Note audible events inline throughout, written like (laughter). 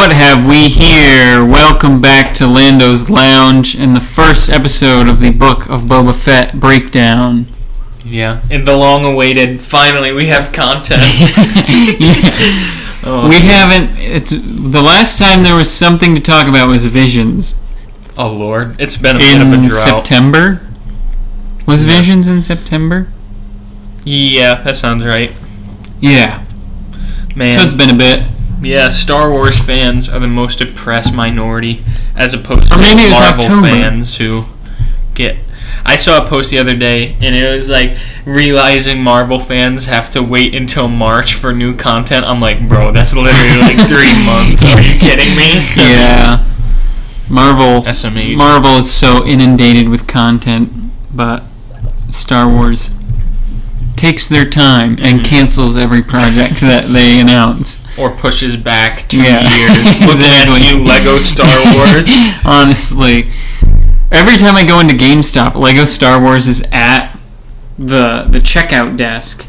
What have we here? Welcome back to Lando's Lounge and the first episode of the Book of Boba Fett breakdown. Yeah, in the long-awaited. Finally, we have content. (laughs) Oh, We haven't. It's, the last time there was something to talk about was Visions oh Lord, it's been a bit of a in drought. September. Was Yeah. Visions in September? Yeah, that sounds right, Yeah. man. So it's been a bit. Yeah, Star Wars fans are the most depressed minority, as opposed Or to maybe it was Marvel fans who get. I saw a post the other day, and it was like realizing Marvel fans have to wait until March for new content. I'm like, bro, that's literally like (laughs) three months. Are you kidding me? Yeah. Marvel. SMH. Marvel is so inundated with content, but Star Wars takes their time and Mhm. cancels every project that they announce. or pushes back two Yeah. years. Looking at (laughs) Exactly. you, Lego Star Wars. (laughs) Honestly, every time I go into GameStop, Lego Star Wars is at the the checkout desk,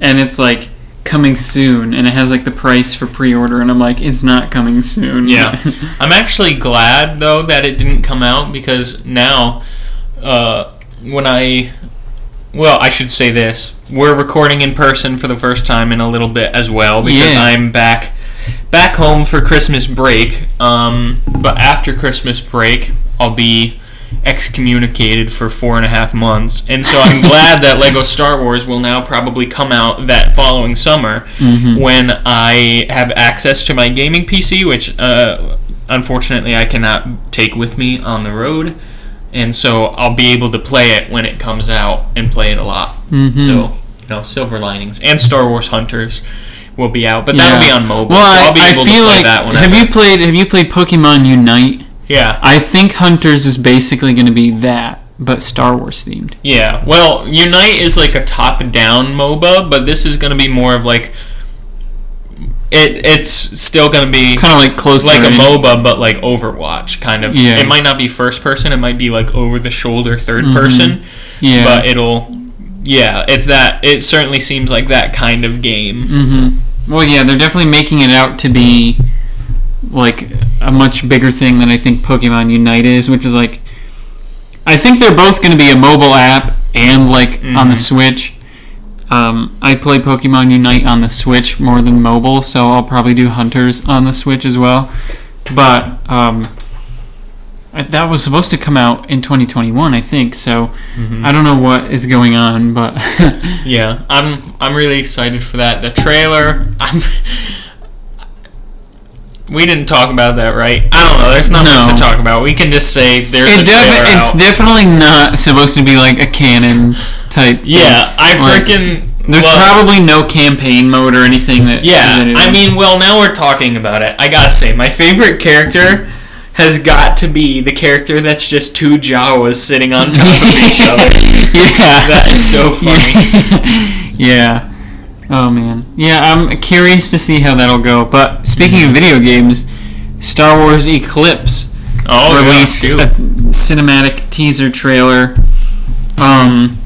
and it's like coming soon, and it has like the price for pre-order, and I'm like, it's not coming soon. Yeah. (laughs) I'm actually glad though that it didn't come out because now, uh, when I, well, I should say this: we're recording in person for the first time in a little bit as well because Yeah. I'm back, back home for Christmas break. Um, but after Christmas break, I'll be excommunicated for four and a half months, and so I'm (laughs) glad that Lego Star Wars will now probably come out that following summer Mhm. when I have access to my gaming PC, which uh, unfortunately I cannot take with me on the road, and so I'll be able to play it when it comes out and play it a lot. Mhm. So you know, silver linings and Star Wars Hunters will be out, but that'll Yeah. be on mobile. Well, so I, I'll be I able feel to play like have you played have you played Pokemon Unite? Yeah, I think Hunters is basically going to be that, but Star Wars themed. yeah. Well, Unite is like a top-down MOBA, but this is going to be more of like. It, it's still going to be Kind of like close like a. MOBA, but like Overwatch kind of. Yeah. It might not be first person. It might be like over the shoulder 3rd Mhm. person. Yeah. But it'll. Yeah, it's that. It certainly seems like that kind of game. Mm-hmm. Well, yeah, they're definitely making it out to be like a much bigger thing than I think Pokemon Unite is, which is like I think they're both going to be a mobile app and like on the Mhm. Switch. Um, I play Pokemon Unite on the Switch more than mobile, so I'll probably do Hunters on the Switch as well. But um, that was supposed to come out in 2021, I think. So Mhm. I don't know what is going on, but (laughs) Yeah, I'm. I'm really excited for that. The trailer. I'm. (laughs) We didn't talk about that, right? I don't know. There's not No. much to talk about. We can just say there's a it def- trailer it's out. definitely not supposed to be like a canon type. thing. yeah, I Like, freaking. There's well, probably no campaign mode or anything that. Yeah, I mean, well, now we're talking about it. I gotta say, my favorite character has got to be the character that's just two Jawas sitting on top of each (laughs) other. yeah, That is so (laughs) funny. yeah. Oh man. Yeah, I'm curious to see how that'll go. But speaking Mm-hmm. of video games, Star Wars Eclipse Oh, released dude. a cinematic teaser trailer. Um,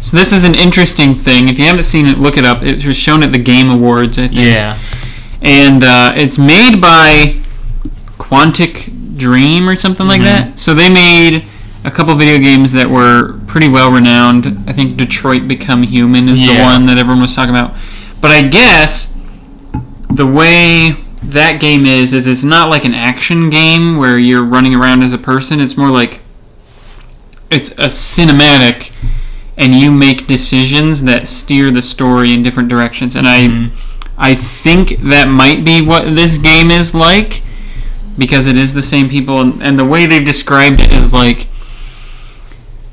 so this is an interesting thing. If you haven't seen it, look it up. It was shown at the Game Awards, I think. Yeah. and uh, it's made by Quantic Dream or something like Mhm. that. So they made a couple video games that were pretty well renowned. I think Detroit Become Human is the one that everyone was talking about. But I guess the way that game is is it's not like an action game where you're running around as a person. It's more like it's a cinematic and you make decisions that steer the story in different directions. And I Mhm. I think that might be what this game is like because it is the same people and, and the way they've described it is like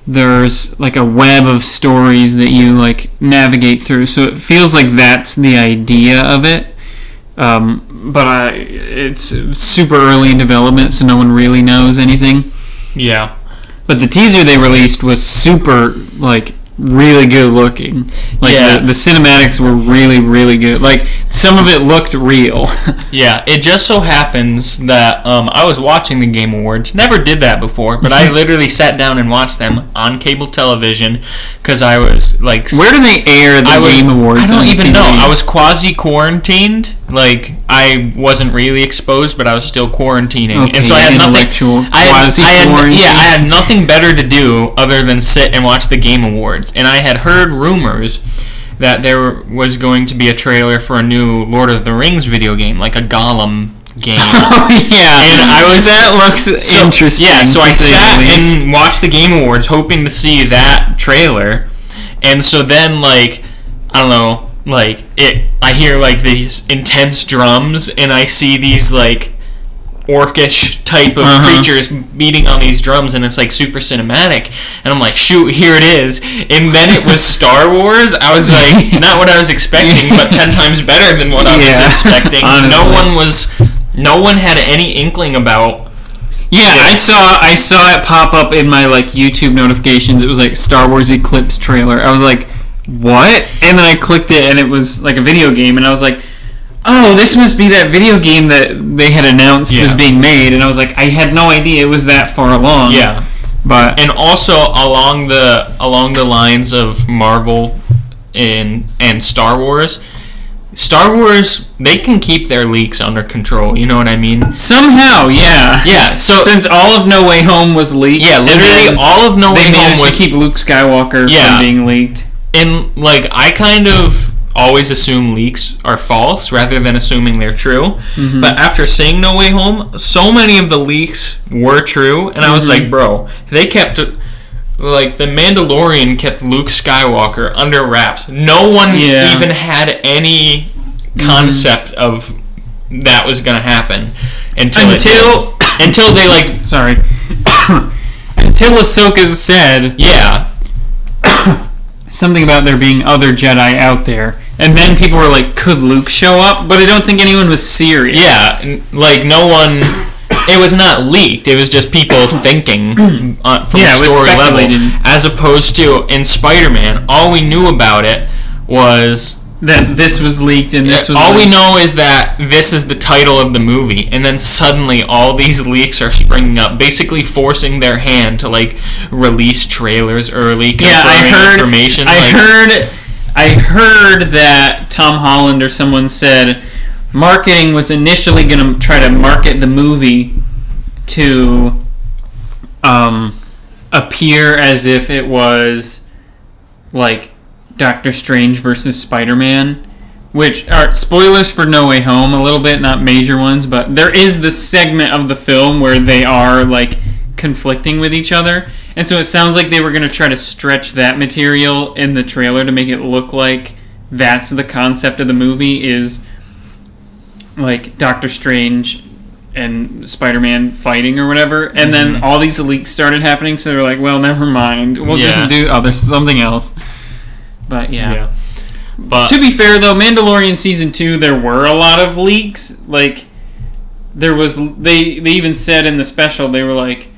there's like a web of stories that you like navigate through so it feels like that's the idea of it um, but I, it's super early in development so no one really knows anything Yeah. but the teaser they released was super like really good looking. Like Yeah. the, the cinematics were really really good. Like some of it looked real. (laughs) Yeah, it just so happens that um, I was watching the Game Awards. Never did that before, but I (laughs) literally sat down and watched them on cable television because I was like, Where do they air the I was, Game Awards? I don't on even TV? know. I was quasi quarantined. Like I wasn't really exposed, but I was still quarantining, Okay, and so I had nothing. I had, I had, yeah, I had nothing better to do other than sit and watch the Game Awards, and I had heard rumors that there was going to be a trailer for a new Lord of the Rings video game, like a Gollum game. (laughs) Oh yeah, And I was- that looks So- interesting. Yeah, so I sat and watched the Game Awards hoping to see that trailer. And so then like I don't know, like it I hear like these intense drums and I see these like orcish type of Uh-huh. creatures beating on these drums and it's like super cinematic and I'm like shoot here it is and then it was (laughs) Star Wars I was like (laughs) not what I was expecting but 10 times better than what I was expecting (laughs) no one was no one had any inkling about Yeah, I saw I saw it pop up in my like YouTube notifications. It was like Star Wars Eclipse trailer. I was like, "What?" And then I clicked it and it was like a video game and I was like, "Oh, this must be that video game that they had announced was being made." And I was like, "I had no idea it was that far along." yeah But and also along the along the lines of Marvel and and Star Wars, Star Wars they can keep their leaks under control. You know what I mean? somehow, yeah. Yeah. So Since all of No Way Home was leaked, yeah, literally all of No Way Home managed was to keep Luke Skywalker Yeah. from being leaked. and like I kind of always assume leaks are false rather than assuming they're true. Mm-hmm. But after seeing No Way Home, so many of the leaks were true, and I was Mm-hmm. like, bro, they kept like the Mandalorian kept Luke Skywalker under wraps. No one Yeah. Mm-hmm. even had any concept of that was gonna happen until Until (coughs) until they like sorry, (coughs) until Ahsoka said yeah (coughs) something about there being other Jedi out there, and then people were like, "Could Luke show up?" But I don't think anyone was serious. Yeah, like no one. It was not leaked. It was just people (clears throat) thinking uh, from Yeah, a it was story level, as opposed to in Spider-Man. All we knew about it was that this was leaked and this was all we know is that this is the title of the movie, and then suddenly all these leaks are springing up, basically forcing their hand to like release trailers early, Yeah, I heard. information. I like, heard. I heard that Tom Holland or someone said marketing was initially going to try to market the movie to um, appear as if it was like Doctor Strange versus Spider Man. Which are spoilers for No Way Home, a little bit, not major ones, but there is this segment of the film where they are like conflicting with each other. And so it sounds like they were going to try to stretch that material in the trailer to make it look like that's the concept of the movie is like Doctor Strange and Spider-Man fighting or whatever. And then mm-hmm. all these leaks started happening, so they're like, "Well, never mind. We'll Yeah. just do other something else." But yeah. yeah. But To be fair though, Mandalorian season 2 there were a lot of leaks. Like there was they they even said in the special they were like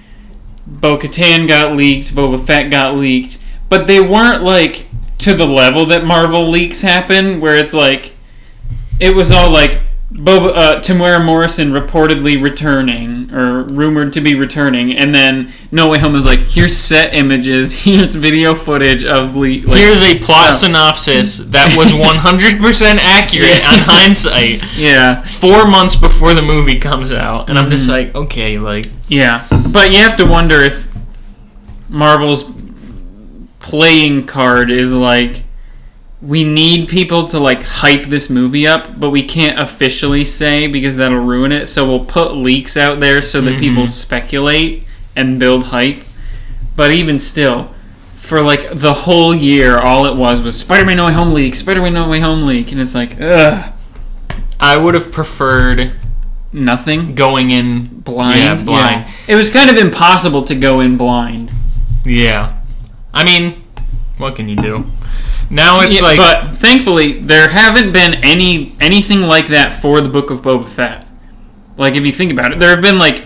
Bo-Katan got leaked, Boba Fett got leaked, but they weren't like to the level that Marvel leaks happen where it's like it was all like Boba, uh, Temuera Morrison reportedly returning or rumored to be returning, and then No Way Home was like, "Here's set images, (laughs) here's video footage of le- like, Here's a plot stuff." synopsis that was (laughs) 100% accurate Yeah. on hindsight. (laughs) Yeah, Four months before the movie comes out, and I'm just Mhm. like, okay, like, yeah, but you have to wonder if Marvel's playing card is like we need people to like hype this movie up, but we can't officially say because that'll ruin it. So we'll put leaks out there so that people Mhm. speculate and build hype. But even still, for like the whole year, all it was was Spider-Man No Way Home leak, Spider-Man No Way Home leak, and it's like, ugh, I would have preferred nothing. going in Blind, Yeah, blind. It was kind of impossible to go in blind. Yeah. I mean, what can you do? Now it's Yeah, like, but thankfully, there haven't been any anything like that for the Book of Boba Fett. Like, if you think about it, there have been like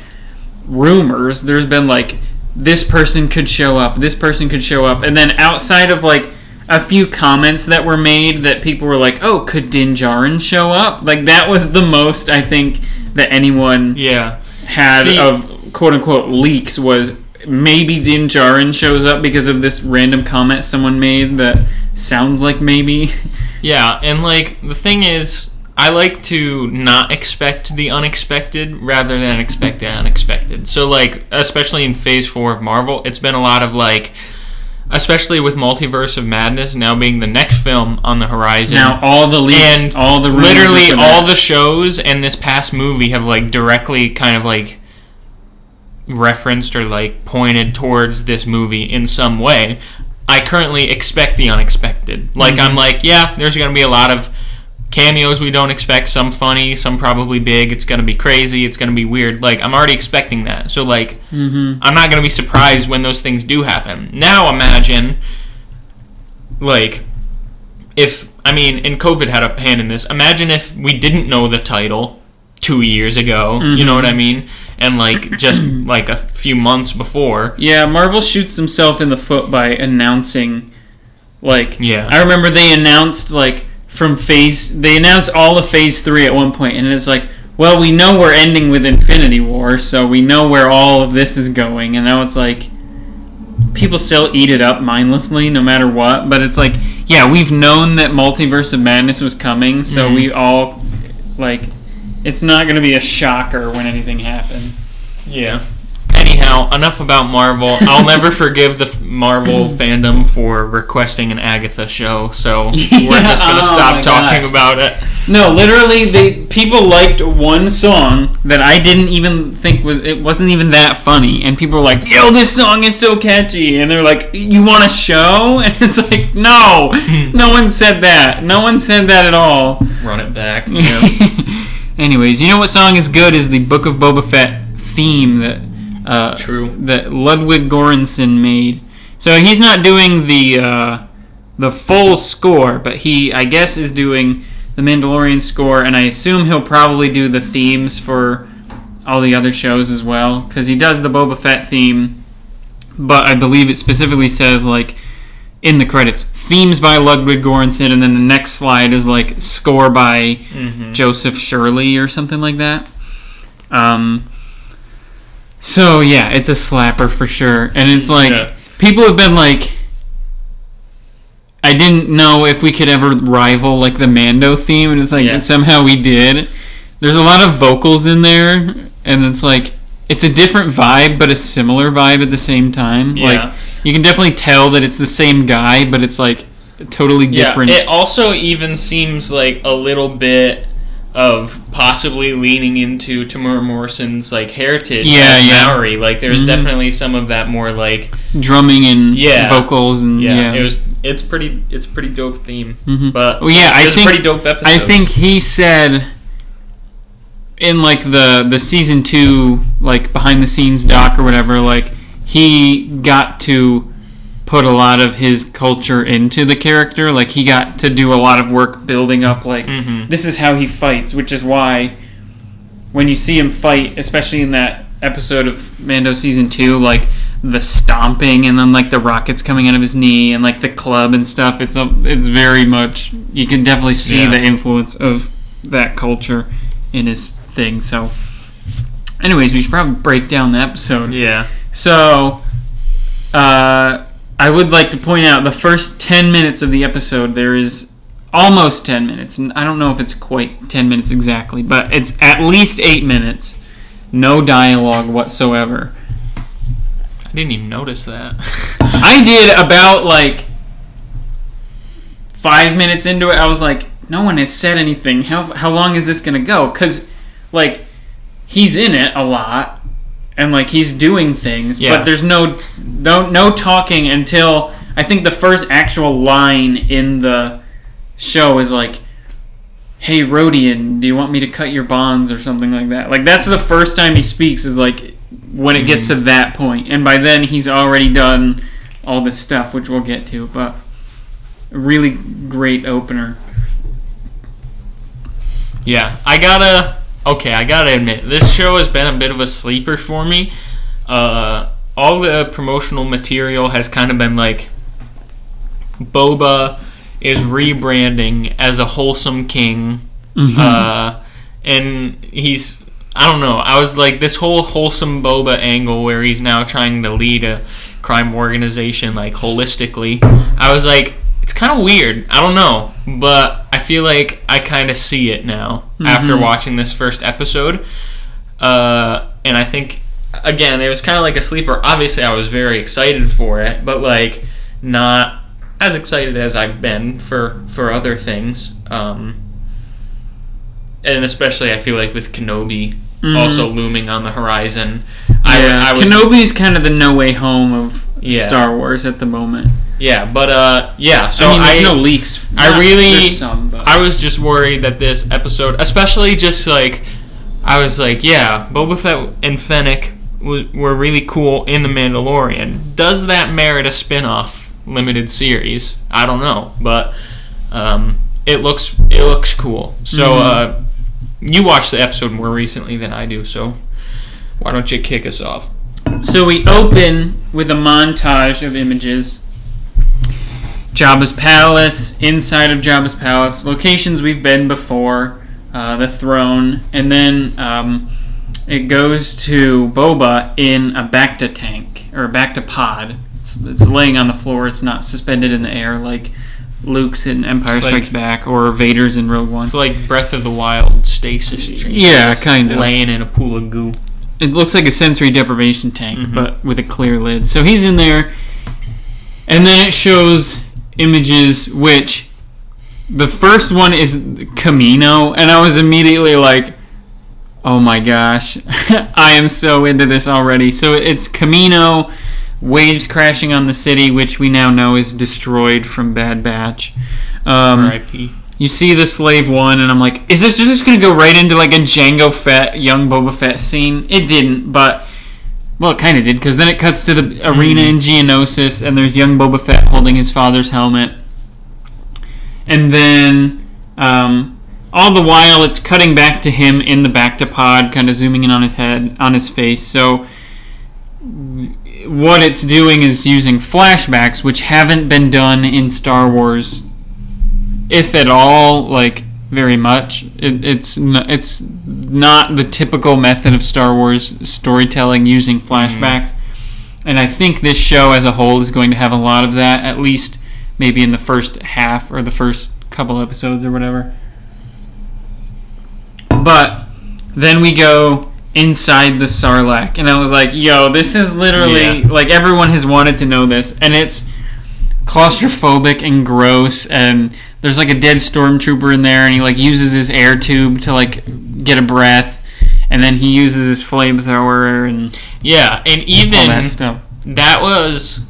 rumors. There's been like this person could show up, this person could show up, and then outside of like a few comments that were made that people were like, "Oh, could Din Djarin show up?" Like that was the most I think that anyone Yeah. had See- of quote unquote leaks was maybe Din Djarin shows up because of this random comment someone made that sounds like maybe. (laughs) Yeah, and like the thing is, I like to not expect the unexpected rather than expect the unexpected. So like, especially in Phase Four of Marvel, it's been a lot of like, especially with Multiverse of Madness now being the next film on the horizon. Now all the leaks, and all the literally all the shows and this past movie have like directly kind of like referenced or like pointed towards this movie in some way i currently expect the unexpected like Mm-hmm. i'm like yeah there's gonna be a lot of cameos we don't expect some funny some probably big it's gonna be crazy it's gonna be weird like i'm already expecting that so like Mhm. i'm not gonna be surprised when those things do happen now imagine like if I mean, and COVID had a hand in this. Imagine if we didn't know the title two years ago. You know what I mean? And like (clears throat) just like a few months before. Yeah, Marvel shoots himself in the foot by announcing, like, Yeah. I remember they announced like from phase, they announced all of Phase Three at one point, and it's like, well, we know we're ending with Infinity War, so we know where all of this is going, and now it's like, people still eat it up mindlessly, no matter what. But it's like, yeah, we've known that Multiverse of Madness was coming, so Mhm. we all like, it's not going to be a shocker when anything happens. Yeah. Anyhow, enough about Marvel. I'll never forgive the Marvel fandom for requesting an Agatha show, so (laughs) we're just gonna Oh stop talking gosh. about it. No, literally, they people liked one song that I didn't even think was it wasn't even that funny, and people were like, "Yo, this song is so catchy," and they're like, "You want a show?" (laughs) And it's like, no, no one said that. No one said that at all. Run it back. (laughs) Anyways, you know what song is good is the Book of Boba Fett theme that uh, True. that Ludwig Göransson made. So he's not doing the uh, the full score, but he I guess is doing the Mandalorian score, and I assume he'll probably do the themes for all the other shows as well, because he does the Boba Fett theme. But I believe it specifically says like in the credits themes by Ludwig Göransson, and then the next slide is like score by hmm Joseph Shirley or something like that. Um, so yeah, it's a slapper for sure, and it's like Yeah. people have been like, I didn't know if we could ever rival like the Mando theme, and it's like Yeah. somehow we did. There's a lot of vocals in there, and it's like it's a different vibe, but a similar vibe at the same time. Yeah. Like you can definitely tell that it's the same guy, but it's like totally different. Yeah, it also even seems like a little bit of possibly leaning into Temuera Morrison's like heritage Yeah, as yeah. Maori. Like there's Mhm. definitely some of that more like drumming and Yeah. vocals and yeah, yeah. it was it's pretty it's a pretty dope theme. Mhm. But Well, yeah, I it was think- a pretty dope episode. I think he said in like the the season two like behind the scenes doc or whatever like he got to put a lot of his culture into the character like he got to do a lot of work building up like Mhm. this is how he fights which is why when you see him fight especially in that episode of Mando season 2 like the stomping and then like the rockets coming out of his knee and like the club and stuff it's a, it's very much you can definitely see Yeah. the influence of that culture in his thing so anyways we should probably break down the episode Yeah. so, uh, I would like to point out the first 10 minutes of the episode, there is almost 10 minutes. and I don't know if it's quite 10 minutes exactly, but it's at least 8 minutes. No dialogue whatsoever. I didn't even notice that. (laughs) I did about like 5 minutes into it. I was like, no one has said anything. How, how long is this going to go? Because, like, he's in it a lot. And like he's doing things, Yeah. but there's no, no no talking until I think the first actual line in the show is like, "Hey Rodian, do you want me to cut your bonds or something like that?" Like that's the first time he speaks is like when it gets to mm-hmm. that point, and by then he's already done all this stuff, which we'll get to. But a really great opener. Yeah, I gotta. Okay, I gotta admit, this show has been a bit of a sleeper for me. Uh, all the promotional material has kind of been like Boba is rebranding as a wholesome king, uh, and he's I don't know. I was like this whole wholesome Boba angle where he's now trying to lead a crime organization like holistically. I was like, it's kind of weird. I don't know, but I feel like I kind of see it now after watching this first episode. Uh, and I think again, it was kind of like a sleeper. Obviously, I was very excited for it, but like not as excited as I've been for for other things. Um, and especially, I feel like with Kenobi also looming on the horizon. I, Yeah, I was Kenobi's kind of the no way home of Yeah. Star Wars at the moment. Yeah, but uh, yeah. So I mean, there's I- no leaks. I Not- really, some, but I was just worried that this episode, especially just like, I was like, yeah, Boba Fett and Fennec w- were really cool in The Mandalorian. Does that merit a spin-off limited series? I don't know, but um, it looks it looks cool. So Mm-hmm. uh, you watched the episode more recently than I do, so why don't you kick us off? So we open with a montage of images. Jabba's palace, inside of Jabba's palace, locations we've been before, uh, the throne, and then um, it goes to Boba in a Bacta tank or a Bacta pod. It's, it's laying on the floor. It's not suspended in the air like Luke's in Empire It's like- Strikes Back or Vader's in Rogue One. It's like Breath of the Wild stasis. Yeah, kind of. laying in a pool of goo. It looks like a sensory deprivation tank, Mhm. but with a clear lid. So he's in there, and then it shows images which the first one is Kamino, and I was immediately like, oh my gosh, (laughs) I am so into this already. So it's Kamino, waves crashing on the city, which we now know is destroyed from Bad Batch. Um, R.I.P. you see the slave one, and I'm like, is this just gonna go right into like a Jango Fett, young Boba Fett scene? It didn't, but well, it kind of did because then it cuts to the arena in Geonosis, and there's young Boba Fett holding his father's helmet, and then um, all the while it's cutting back to him in the Bacta pod, kind of zooming in on his head, on his face. So what it's doing is using flashbacks, which haven't been done in Star Wars if at all, like very much. It, it's it's not the typical method of Star Wars storytelling using hmm. flashbacks, and I think this show as a whole is going to have a lot of that. At least maybe in the first half or the first couple episodes or whatever. But then we go inside the Sarlacc, and I was like, "Yo, this is literally Yeah. like everyone has wanted to know this, and it's." Claustrophobic and gross and there's like a dead stormtrooper in there and he like uses his air tube to like get a breath and then he uses his flamethrower and Yeah, and even that that was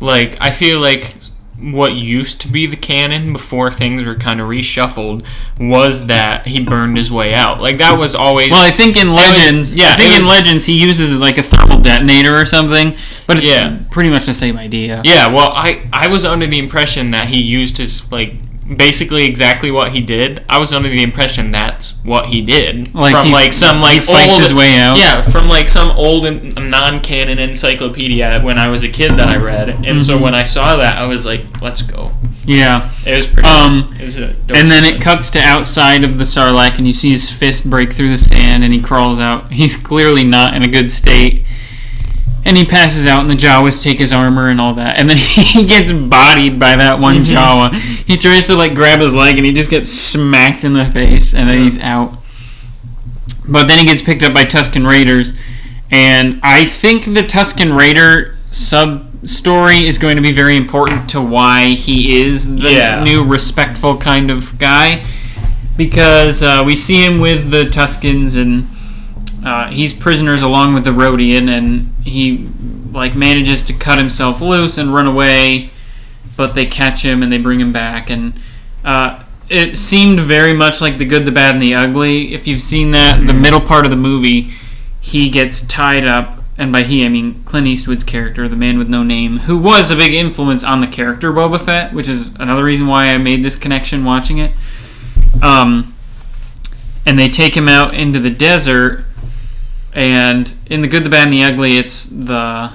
like I feel like what used to be the canon before things were kind of reshuffled was that he burned his way out. Like that was always Well, I think in was- Legends, yeah, I think it in Legends he uses like a thermal detonator or something, but it's Yeah. pretty much the same idea. Yeah, well, I I was under the impression that he used his like basically exactly what he did. I was under the impression that's what he did Like from he- like some like fights old, his way out? Yeah, from like some old and non-canon encyclopedia when I was a kid that I read, and Mm-hmm. so when I saw that, I was like, let's go. Yeah. It was pretty. Um, it was And then it cuts to outside of the Sarlacc, and you see his fist break through the sand, and he crawls out. He's clearly not in a good state. And he passes out, and the Jawas take his armor and all that. And then (laughs) he gets bodied by that one Jawa. He tries to like grab his leg, and he just gets smacked in the face, and then he's out. But then he gets picked up by Tusken Raiders, and I think the Tusken Raider sub story is going to be very important to why he is the Yeah. new respectful kind of guy because uh, we see him with the Tuskens and uh, he's prisoners along with the Rodian and he like manages to cut himself loose and run away but they catch him and they bring him back. And uh, it seemed very much like the good the bad and the ugly. If you've seen that the middle part of the movie he gets tied up and by he I mean Clint Eastwood's character, the man with no name, who was a big influence on the character Boba Fett, which is another reason why I made this connection watching it. Um, and they take him out into the desert, and in the good, the bad, and the ugly, it's the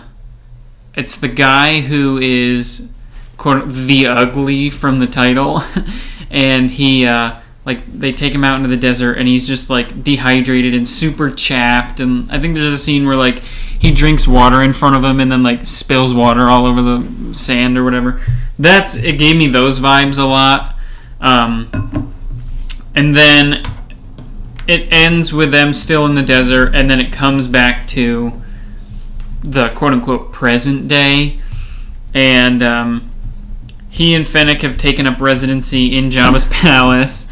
it's the guy who is quote the ugly from the title, (laughs) and he uh, like they take him out into the desert and he's just like dehydrated and super chapped and I think there's a scene where like he drinks water in front of him and then like spills water all over the sand or whatever. That's it gave me those vibes a lot. Um, and then it ends with them still in the desert and then it comes back to the quote unquote present day. And um, he and Fennec have taken up residency in Jabba's (laughs) palace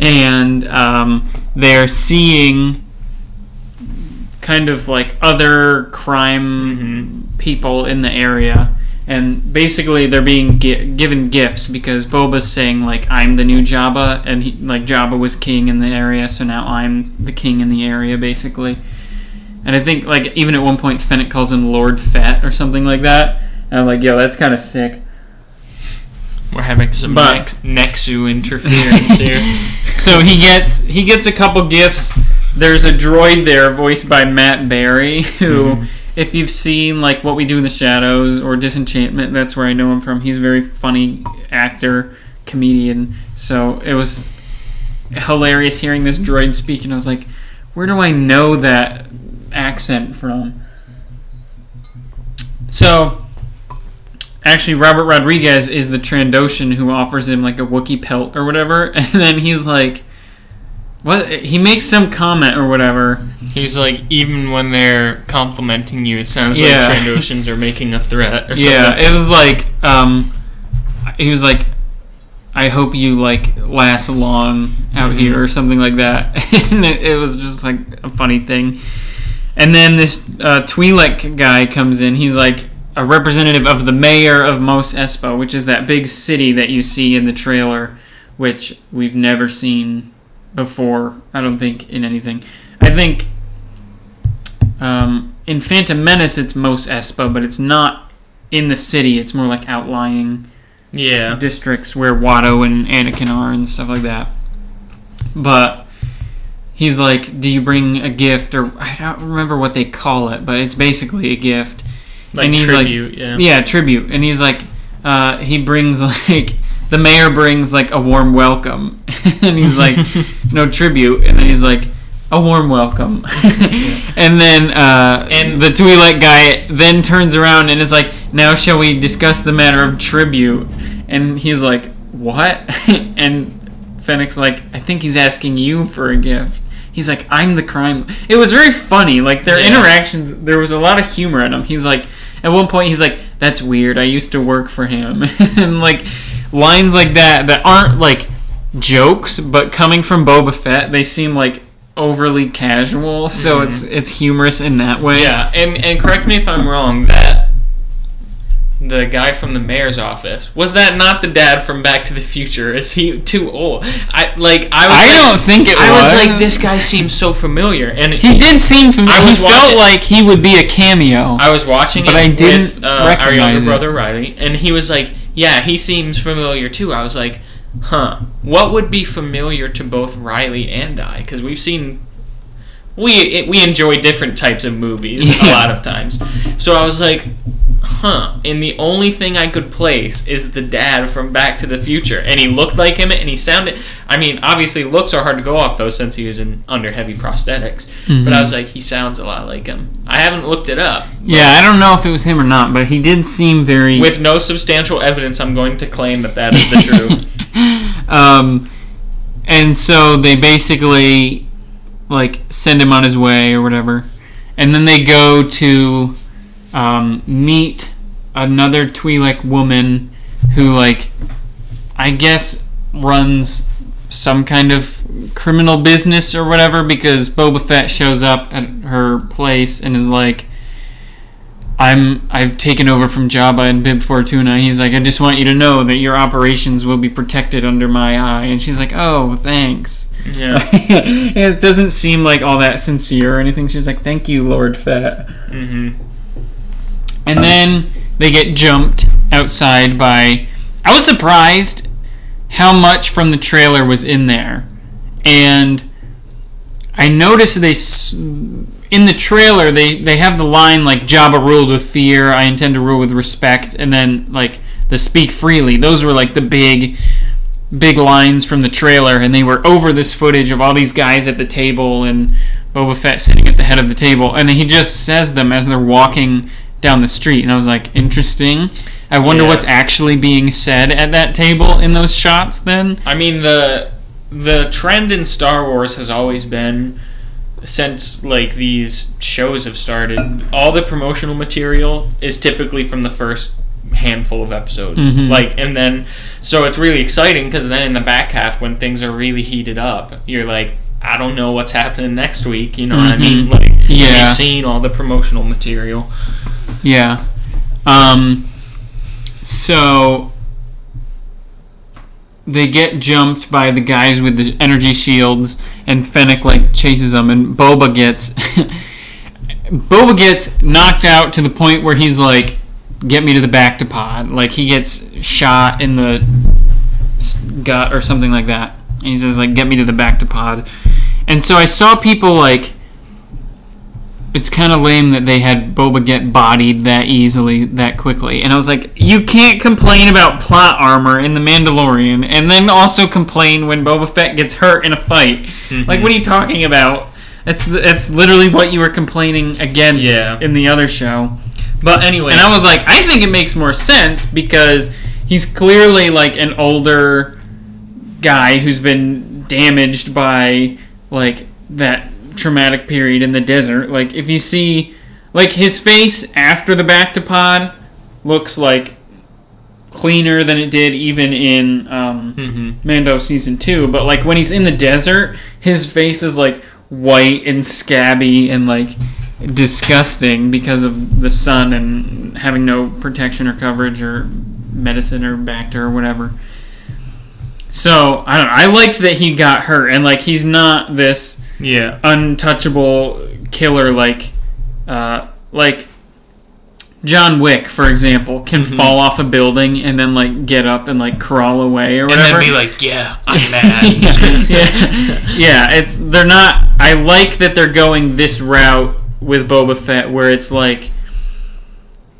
and um, they're seeing kind of like other crime people in the area and basically they're being gi- given gifts because Boba's saying like I'm the new Jabba and he, like Jabba was king in the area so now I'm the king in the area basically and I think like even at one point Fennec calls him Lord Fett or something like that and I'm like yo that's kind of sick We're having some But- nex- Nexu interference here. (laughs) (laughs) so he gets he gets a couple gifts. There's a droid there voiced by Matt Berry, who, mm-hmm. If you've seen like What We Do in the Shadows or Disenchantment, that's where I know him from. He's a very funny actor, comedian. So it was hilarious hearing this droid speak, and I was like, where do I know that accent from? So actually Robert Rodriguez is the Trandoshan who offers him like a wookie pelt or whatever, (laughs) and then he's like, "What?" He makes some comment or whatever. He's like, even when they're complimenting you, it sounds Yeah. like Trandoshans are making a threat or Yeah, something. it was like, um, he was like, "I hope you like last long out Mhm. here" or something like that, (laughs) and it, it was just like a funny thing. And then this uh, Twi'lek guy comes in. He's like a representative of the mayor of Mos Espa, which is that big city that you see in the trailer, which we've never seen before. I don't think in anything. I think um, in Phantom Menace it's Mos Espa, but it's not in the city. It's more like outlying Yeah. districts where Watto and Anakin are and stuff like that. But he's like, "Do you bring a gift?" Or I don't remember what they call it, but it's basically a gift. Like And he's tribute, yeah. Yeah, tribute. And he's like, uh, he brings (laughs) like the mayor brings like a warm welcome, (laughs) and he's like, (laughs) no tribute, and then he's like. A warm welcome, (laughs) and then uh, And- the Twi'lek guy then turns around and is like, "Now shall we discuss the matter of tribute?" And he's like, "What?" and Fennec's like, "I think he's asking you for a gift." He's like, "I'm the crime." It was very funny. Like their Yeah. interactions, there was a lot of humor in them. He's like, at one point, he's like, "That's weird. I used to work for him," and like lines like that that aren't like jokes, but coming from Boba Fett, they seem like overly casual. So it's it's humorous in that way. Yeah, and and correct me if I'm wrong. That the guy from the mayor's office was that not the dad from Back to the Future? Is he too old? I like I was. I like- don't think it was I was was. like, this guy seems so familiar, and He did seem familiar. He was felt watching- like he would be a cameo. I was watching But it I didn't with uh, our recognize younger it. brother Riley, and he was like, "Yeah, he seems familiar too." I was like, "Huh? What would be familiar to both Riley and I? Because we've seen." We we enjoy different types of movies a lot of times, so I was like, "Huh?" And the only thing I could place is the dad from Back to the Future, and he looked like him, and he sounded. I mean, obviously, looks are hard to go off though, since he was in under heavy prosthetics. But I was like, he sounds a lot like him. I haven't looked it up, yeah, I don't know if it was him or not, but he did seem very. with no substantial evidence, I'm going to claim that that is the (laughs) truth. um, and so they basically like send him on his way or whatever, and then they go to um, meet another Twi'lek woman who like I guess runs some kind of criminal business or whatever because Boba Fett shows up at her place and is like I'm I've taken over from Jabba and Bib Fortuna. He's like, I just want you to know that your operations will be protected under my eye. And she's like, Oh, thanks. Yeah. (laughs) it doesn't seem like all that sincere or anything. She's like, Thank you, Lord Fett. hmm And then they get jumped outside by. I was surprised how much from the trailer was in there. And I noticed they. In the trailer, they, they have the line like Jabba ruled with fear, I intend to rule with respect, and then like the speak freely. Those were like the big big lines from the trailer, and they were over this footage of all these guys at the table and Boba Fett sitting at the head of the table, and he just says them as they're walking down the street, and I was like, interesting. I wonder Yeah. what's actually being said at that table in those shots. Then, I mean the the trend in Star Wars has always been since like these shows have started, all the promotional material is typically from the first handful of episodes. Mhm. Like and then so it's really exciting because then in the back half when things are really heated up, you're like I don't know what's happening next week, you know what I mean? Mhm. Like Yeah. you've seen all the promotional material. yeah. Um. So they get jumped by the guys with the energy shields, and Fennec like chases them, and Boba gets (laughs) Boba gets knocked out to the point where he's like, "Get me to the Bacta pod." Like he gets shot in the gut or something like that. And he says like, "Get me to the Bacta pod." And so I saw people like. It's kind of lame that they had Boba get bodied that easily, that quickly. And I was like, you can't complain about plot armor in The Mandalorian and then also complain when Boba Fett gets hurt in a fight. Mm-hmm. Like, what are you talking about? That's that's literally what you were complaining against Yeah. in the other show. But anyway, And I was like, I think it makes more sense because he's clearly like an older guy who's been damaged by like that traumatic period in the desert. Like if you see like his face after the Bacta pod looks like cleaner than it did even in um, Mhm. Mando season two. But like when he's in the desert, his face is like white and scabby and like disgusting because of the sun and having no protection or coverage or medicine or Bacta or whatever. So I don't know. I liked that he got hurt and like he's not this yeah. untouchable killer like uh, like John Wick, for example, can Mhm. fall off a building and then like get up and like crawl away or whatever. And then be like, "Yeah, I'm (laughs) mad." yeah, yeah. It's they're not. I like that they're going this route with Boba Fett, where it's like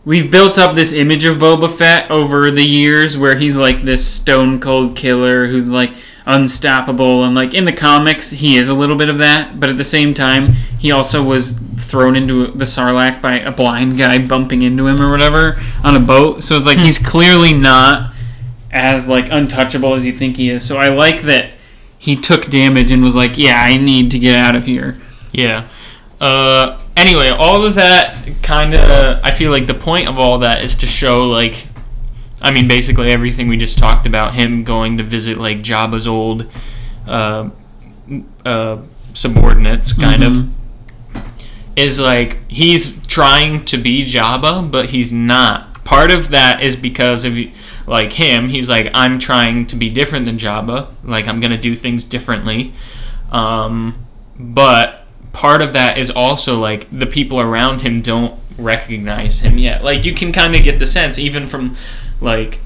we've built up this image of Boba Fett over the years, where he's like this stone cold killer who's like unstoppable, and like in the comics, he is a little bit of that, but at the same time, he also was thrown into the Sarlacc by a blind guy bumping into him or whatever on a boat. So it's like he's clearly not as like untouchable as you think he is. So I like that he took damage and was like, "Yeah, I need to get out of here." Yeah. Uh, anyway, all of that kind of. I feel like the point of all that is to show, like. I mean, basically everything we just talked about. Him going to visit, like, Jabba's old uh, uh, subordinates, kind Mhm. of. Is like. He's trying to be Jabba, but he's not. Part of that is because of. Like him, he's like, I'm trying to be different than Jabba. Like, I'm gonna do things differently. Um, but part of that is also like the people around him don't recognize him yet. Like you can kind of get the sense even from like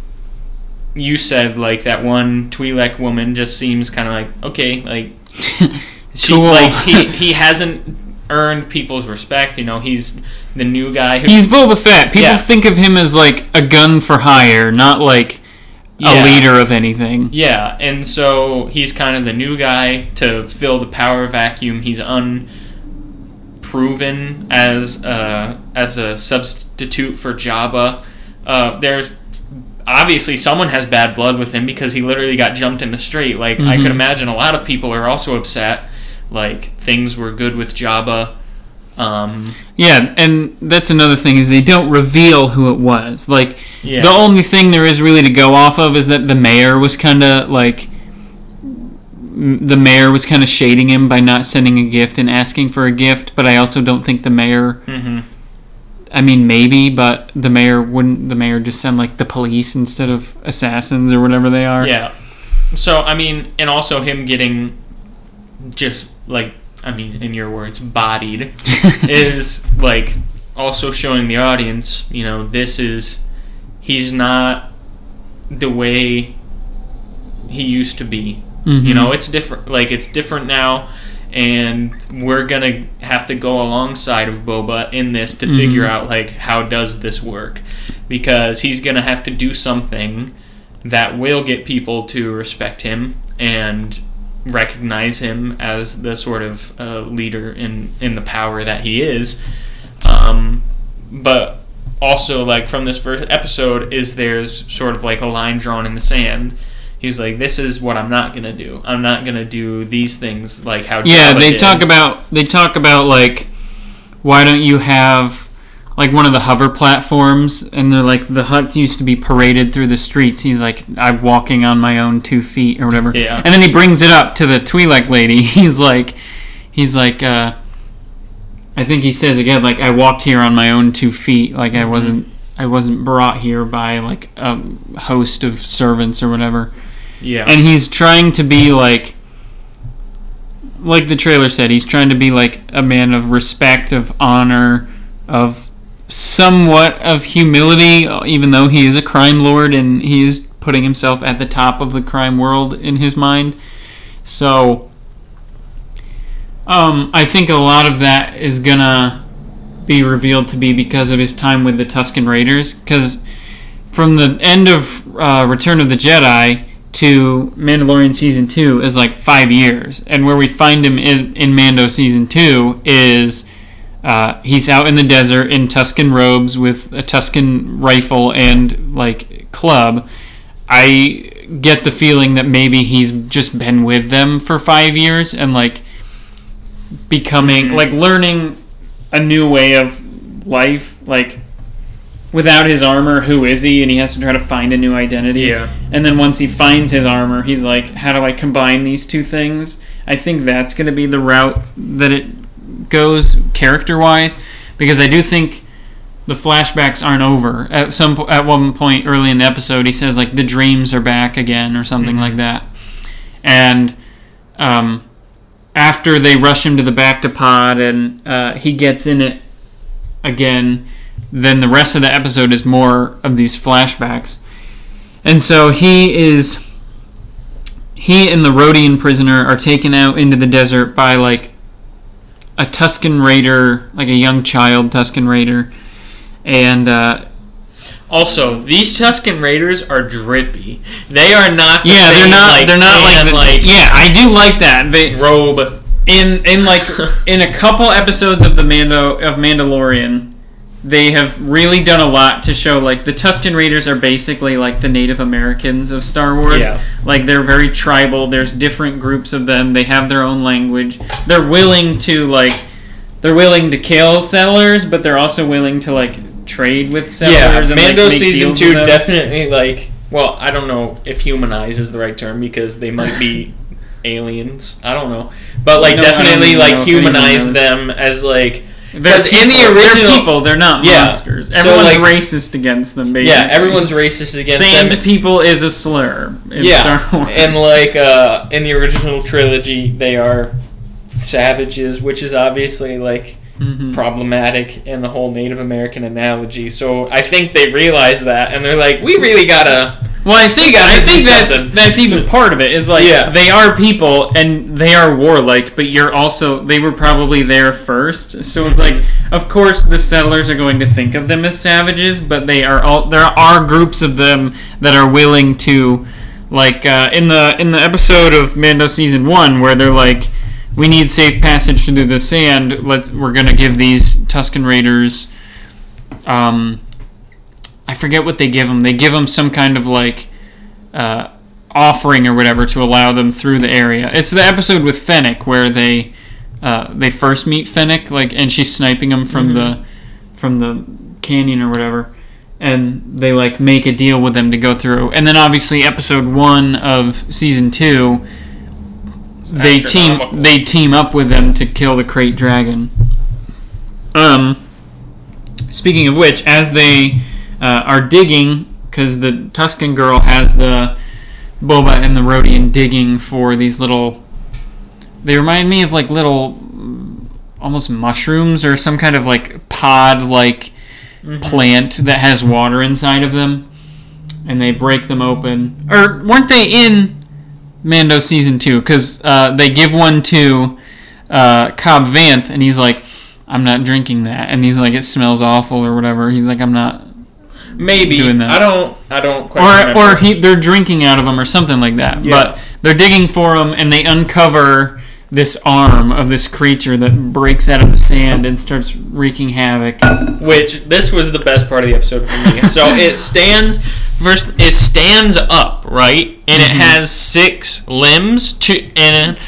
you said like that one Twi'lek woman just seems kind of like okay, like (laughs) she Cool. like he (laughs) he hasn't earned people's respect, you know, he's the new guy who He's Boba Fett. People Yeah. think of him as like a gun for hire, not like Yeah. a leader of anything. Yeah, and so he's kind of the new guy to fill the power vacuum. He's unproven as uh, as a substitute for Jabba. Uh, there's obviously someone has bad blood with him because he literally got jumped in the street. Like I could Mhm. imagine a lot of people are also upset. Like things were good with Jabba. Um, Yeah, and that's another thing is they don't reveal who it was. Like yeah. the only thing there is really to go off of is that the mayor was kind of like the mayor was kind of shading him by not sending a gift and asking for a gift, but I also don't think the mayor hmm I mean maybe, but the mayor wouldn't the mayor just send like the police instead of assassins or whatever they are. Yeah. So I mean, and also him getting just like I mean, in your words, bodied (laughs) is like also showing the audience, you know, this is he's not the way he used to be. Mhm. You know, it's different. Like it's different now, and we're gonna have to go alongside of Boba in this to figure Mhm. out like how does this work. because he's going to have to do something that will get people to respect him and recognize him as the sort of uh, leader in in the power that he is. Um, but also, like from this first episode, is there's sort of like a line drawn in the sand. He's like, "This is what I'm not gonna do. I'm not gonna do these things like how." Yeah, Jabba they did." talk about they talk about like why don't you have like one of the hover platforms and they're like the Hutts used to be paraded through the streets. He's like I'm walking on my own two feet or whatever. Yeah. And then he brings it up to the Twi'lek lady. (laughs) He's like he's like uh I think he says again like I walked here on my own two feet. Like I wasn't I wasn't brought here by like a host of servants or whatever Yeah, and he's trying to be like like the trailer said he's trying to be like a man of respect of honor of somewhat of humility even though he is a crime lord and he is putting himself at the top of the crime world in his mind. So um, i think a lot of that is gonna be revealed to be because of his time with the Tusken raiders because from the end of uh, Return of the Jedi to Mandalorian season two is like five years, and where we find him in, in Mando season two is uh, he's out in the desert in Tusken robes with a Tusken rifle and like club. I get the feeling that maybe he's just been with them for five years and like becoming like learning a new way of life, like without his armor, who is he? And he has to try to find a new identity. Yeah. And then once he finds his armor, he's like, how do I combine these two things? I think that's going to be the route that it goes character wise, because I do think the flashbacks aren't over. At some at one point early in the episode, he says like the dreams are back again or something like that, and um, after they rush him to the Bacta pod and uh, he gets in it again, then the rest of the episode is more of these flashbacks. And so he is he and the Rodian prisoner are taken out into the desert by like a Tusken raider, like a young child Tusken raider, and uh, Also, these Tusken Raiders are drippy. They are not. The yeah, they're not Like, they're not like, the, like yeah, I do like that. They robe. in in like (laughs) in a couple episodes of the Mando of Mandalorian, they have really done a lot to show like the Tusken Raiders are basically like the Native Americans of Star Wars. Yeah. Like they're very tribal. There's different groups of them. They have their own language. They're willing to like they're willing to kill settlers, but they're also willing to like trade with settlers. Yeah, and, like, Mando make season two definitely like. Well, I don't know if humanize is the right term because they might be (laughs) aliens. I don't know, but like No, definitely like humanize them as like because in the people. They're original people. They're not Yeah. monsters. So, Everyone's like- racist against them. Basically. yeah, everyone's racist against them. Sand them. people is a slur in yeah, Star Wars. and like uh, in the original trilogy, they are savages, which is obviously like Mhm. problematic in the whole Native American analogy. So I think they realize that, and they're like, we really gotta. Well, I think I think that's something. that's even (laughs) part of it. Is like Yeah. they are people and they are warlike, but you're also they were probably there first. So it's like, of course, the settlers are going to think of them as savages, but they are all there are groups of them that are willing to, like uh, in the in the episode of Mando season one where they're like. We need safe passage through the sand. Let we're gonna give these Tusken Raiders um, I forget what they give them. They give them some kind of like uh, offering or whatever to allow them through the area. It's the episode with Fennec where they uh, they first meet Fennec, like, and she's sniping them from the from the canyon or whatever, and they like make a deal with them to go through. And then obviously episode one of season two, they team they team up with them to kill the krayt dragon. Um. Speaking of which, as they uh, are digging, because the Tusken girl has the Boba and the Rodian digging for these little. They remind me of like little, mm, almost mushrooms or some kind of like pod like plant that has water inside of them, and they break them open. Or weren't they in Mando season two? Because uh, they give one to uh, Cobb Vanth, and he's like, "I'm not drinking that," and he's like, "It smells awful" or whatever. He's like, "I'm not." Maybe doing that. I don't. I don't quite or or he, they're drinking out of them or something like that. Yeah. But they're digging for them, and they uncover this arm of this creature that breaks out of the sand and starts wreaking havoc. which this was the best part of the episode for me. so (laughs) it stands first. It stands up, right, and it has six limbs. To and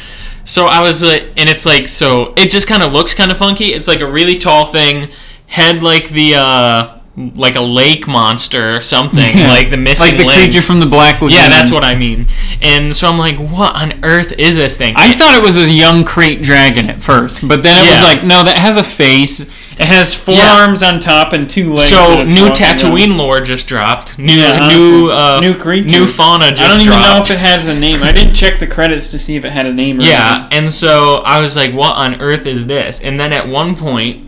so I was like, and it's like so. It just kind of looks kind of funky. It's like a really tall thing, head like the uh like a lake monster or something, Yeah. like the missing like the limb. creature from the Black Lagoon. yeah, that's what I mean. And so I'm like, what on earth is this thing? I thought it was a young krayt dragon at first, but then it Yeah. was like, no, that has a face. It has four Yeah. arms on top and two legs. So new. Tatooine lore just dropped. New Yeah, new uh, New creature. new fauna just I don't even dropped. know if it has a name. I didn't check the credits to see if it had a name. Or yeah, anything. and so I was like, what on earth is this? And then at one point,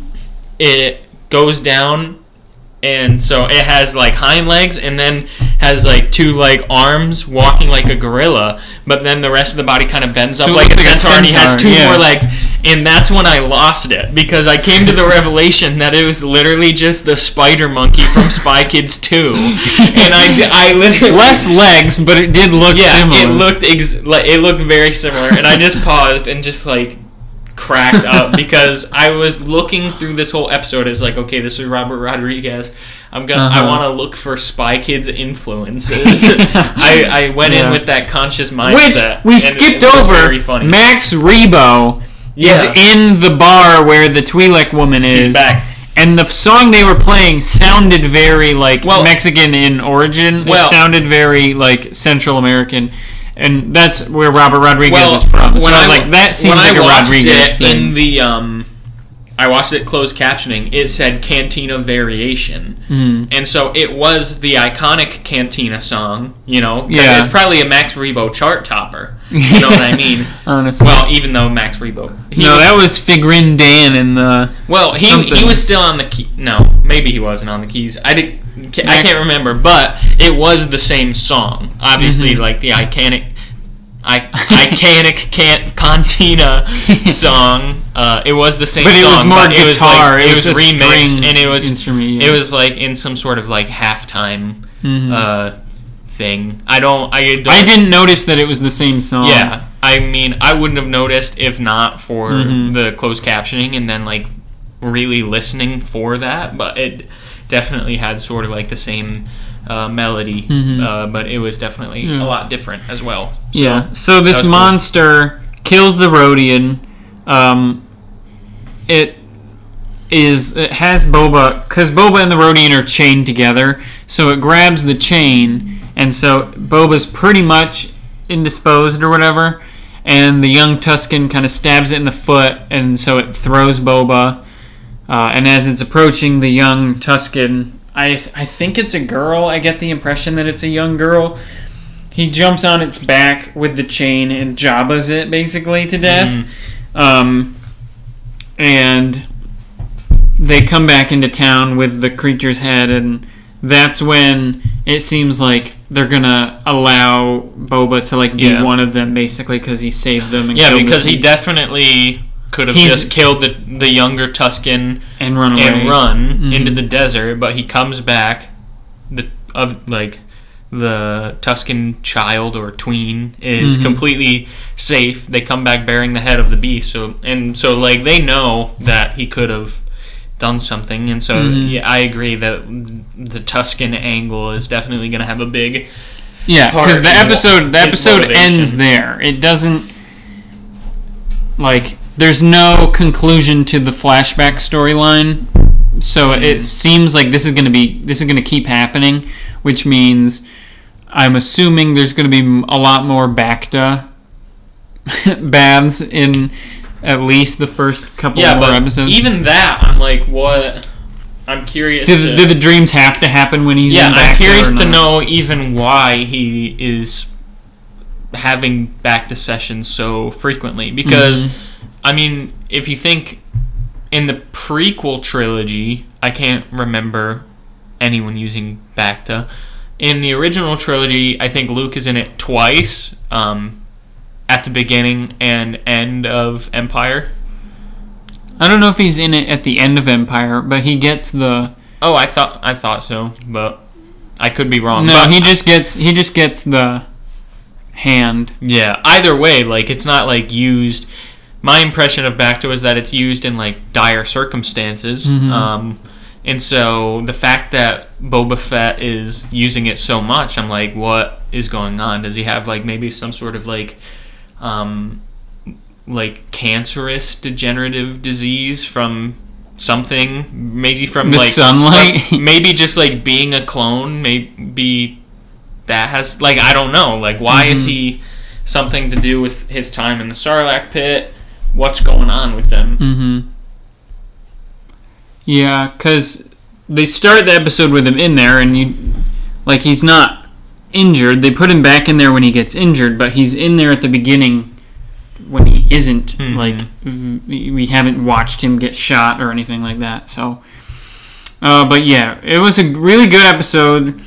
it goes down, and so it has like hind legs, and then has like two like arms, walking like a gorilla. But then the rest of the body kind of bends So up like a like a centaur, and he has two yeah. more legs. And that's when I lost it because I came to the revelation that it was literally just the spider monkey from Spy Kids 2. (laughs) And I, I literally less legs, but it did look yeah, similar. it looked ex- like it looked very similar, and I just paused and just like cracked up (laughs) because I was looking through this whole episode as like, okay, this is Robert Rodriguez. I'm gonna, I Uh-huh. want to look for Spy Kids influences. (laughs) I, I went Yeah. in with that conscious mindset. Which we and skipped was over. Very funny. Max Rebo Yeah. is in the bar where the Twi'lek woman is. He's back. And the song they were playing sounded very like Well- Mexican in origin. Well- it sounded very like Central American, and that's where Robert Rodriguez well, is from. So when I was I like, that seems when like I a Rodriguez it thing. in the um, I watched it closed captioning. It said Cantina Variation, Hmm. and so it was the iconic Cantina song. You know, Yeah. it's probably a Max Rebo chart topper. You know what I mean? (laughs) Honestly, Well, even though Max Rebo, he no, was, that was Figrin D'an in the. well, he something. he was still on the key. No, maybe he wasn't on the keys. I did. I can't remember, but it was the same song. Obviously, Mm-hmm. like the iconic, I, iconic (laughs) can, Cantina (laughs) song. Uh, it was the same But it was more but it was guitar, like it it was was, remixed, and it was yeah. it was like in some sort of like halftime Mhm. uh, thing. I don't. I don't. I didn't notice that it was the same song. Yeah, I mean, I wouldn't have noticed if not for Mhm. the closed captioning and then like really listening for that. But it definitely had sort of like the same uh, melody, Mhm. uh, but it was definitely Yeah. a lot different as well. So, yeah. So this was cool. monster kills the Rodian. Um, it is it has Boba because Boba and the Rodian are chained together. So it grabs the chain, and so Boba's pretty much indisposed or whatever. And the young Tusken kind of stabs it in the foot, and so it throws Boba. Uh, and as it's approaching the young Tusken, I, I think it's a girl. I get the impression that it's a young girl. He jumps on its back with the chain and Jabba's it basically to death. Um, and they come back into town with the creature's head, and that's when it seems like they're gonna allow Boba to like be Yeah. one of them basically because he saved them. And yeah, because he definitely could have He's- just killed the the younger Tusken and run away and run Mhm. into the desert, but he comes back. The of like the Tusken child or tween is Mhm. completely safe. They come back bearing the head of the beast. So and so like they know that he could have done something, and so Mhm. yeah, I agree that the Tusken angle is definitely going to have a big. Yeah, because the episode the episode motivation. ends there. It doesn't like there's no conclusion to the flashback storyline. So Mm-hmm. it seems like this is going to be this is going to keep happening, which means I'm assuming there's going to be a lot more Bacta (laughs) baths in at least the first couple Yeah, more but episodes. even that, I'm like, what? I'm curious. do, to, the, do the dreams have to happen when he's yeah, in I'm curious to know even why he is having Bacta sessions so frequently. Because, Mm-hmm. I mean, if you think in the prequel trilogy, I can't remember anyone using Bacta. In the original trilogy, I think Luke is in it twice um, at the beginning and end of Empire. I don't know if he's in it at the end of Empire, but he gets the Oh, I thought I thought so, but I could be wrong. No, but he just gets he just gets the hand. Yeah. Either way, like it's not like used. My impression of Bacta is that it's used in like dire circumstances. Mhm. Um, and so the fact that Boba Fett is using it so much, I'm like, what is going on? Does he have like maybe some sort of like, um, like cancerous degenerative disease from something? Maybe from The like sunlight? (laughs) maybe just like being a clone. Maybe that has like I don't know. Like why is Mhm. he something to do with his time in the Sarlacc pit? What's going on with them? Mm-hmm. Yeah, because they start the episode with him in there, and you like he's not injured. They put him back in there when he gets injured, but he's in there at the beginning when he isn't. Mhm. Like we haven't watched him get shot or anything like that. So, uh, but yeah, it was a really good episode.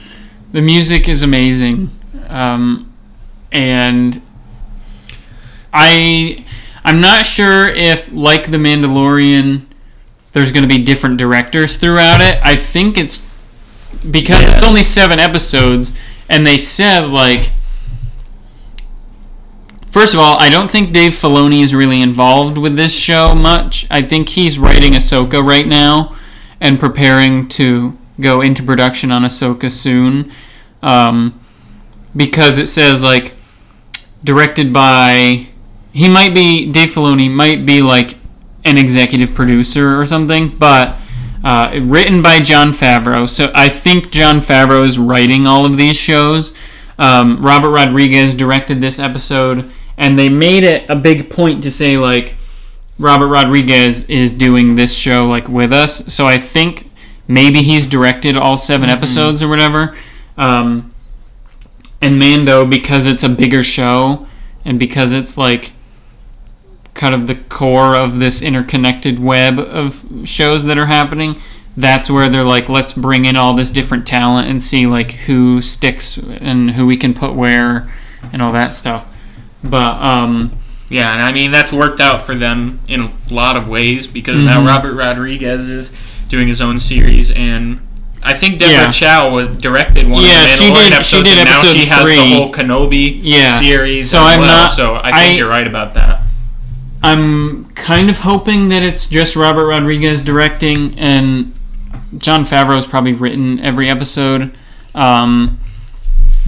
The music is amazing, um, and I I'm not sure if like the Mandalorian, there's going to be different directors throughout it. I think it's because Yeah. it's only seven episodes, and they said like. First of all, I don't think Dave Filoni is really involved with this show much. I think he's writing Ahsoka right now and preparing to go into production on Ahsoka soon. Um, because it says like directed by he might be Dave Filoni might be like an executive producer or something, but uh, written by Jon Favreau. So I think Jon Favreau is writing all of these shows. Um, Robert Rodriguez directed this episode, and they made it a big point to say like Robert Rodriguez is doing this show like with us. So I think maybe he's directed all 7 episodes or whatever. Um, and Mando because it's a bigger show and because it's like kind of the core of this interconnected web of shows that are happening that's where they're like let's bring in all this different talent and see like who sticks and who we can put where and all that stuff but um Yeah, and I mean that's worked out for them in a lot of ways because now Mhm. Robert Rodriguez is doing his own series, and I think Deborah Yeah. Chow was directed one Yeah, of the she Mandalorian did- she episodes, did and now episode she has three. the whole Kenobi Yeah. series. So as I'm well, not- So I think I- you're right about that. I'm kind of hoping that it's just Robert Rodriguez directing, and Jon Favreau's probably written every episode, um,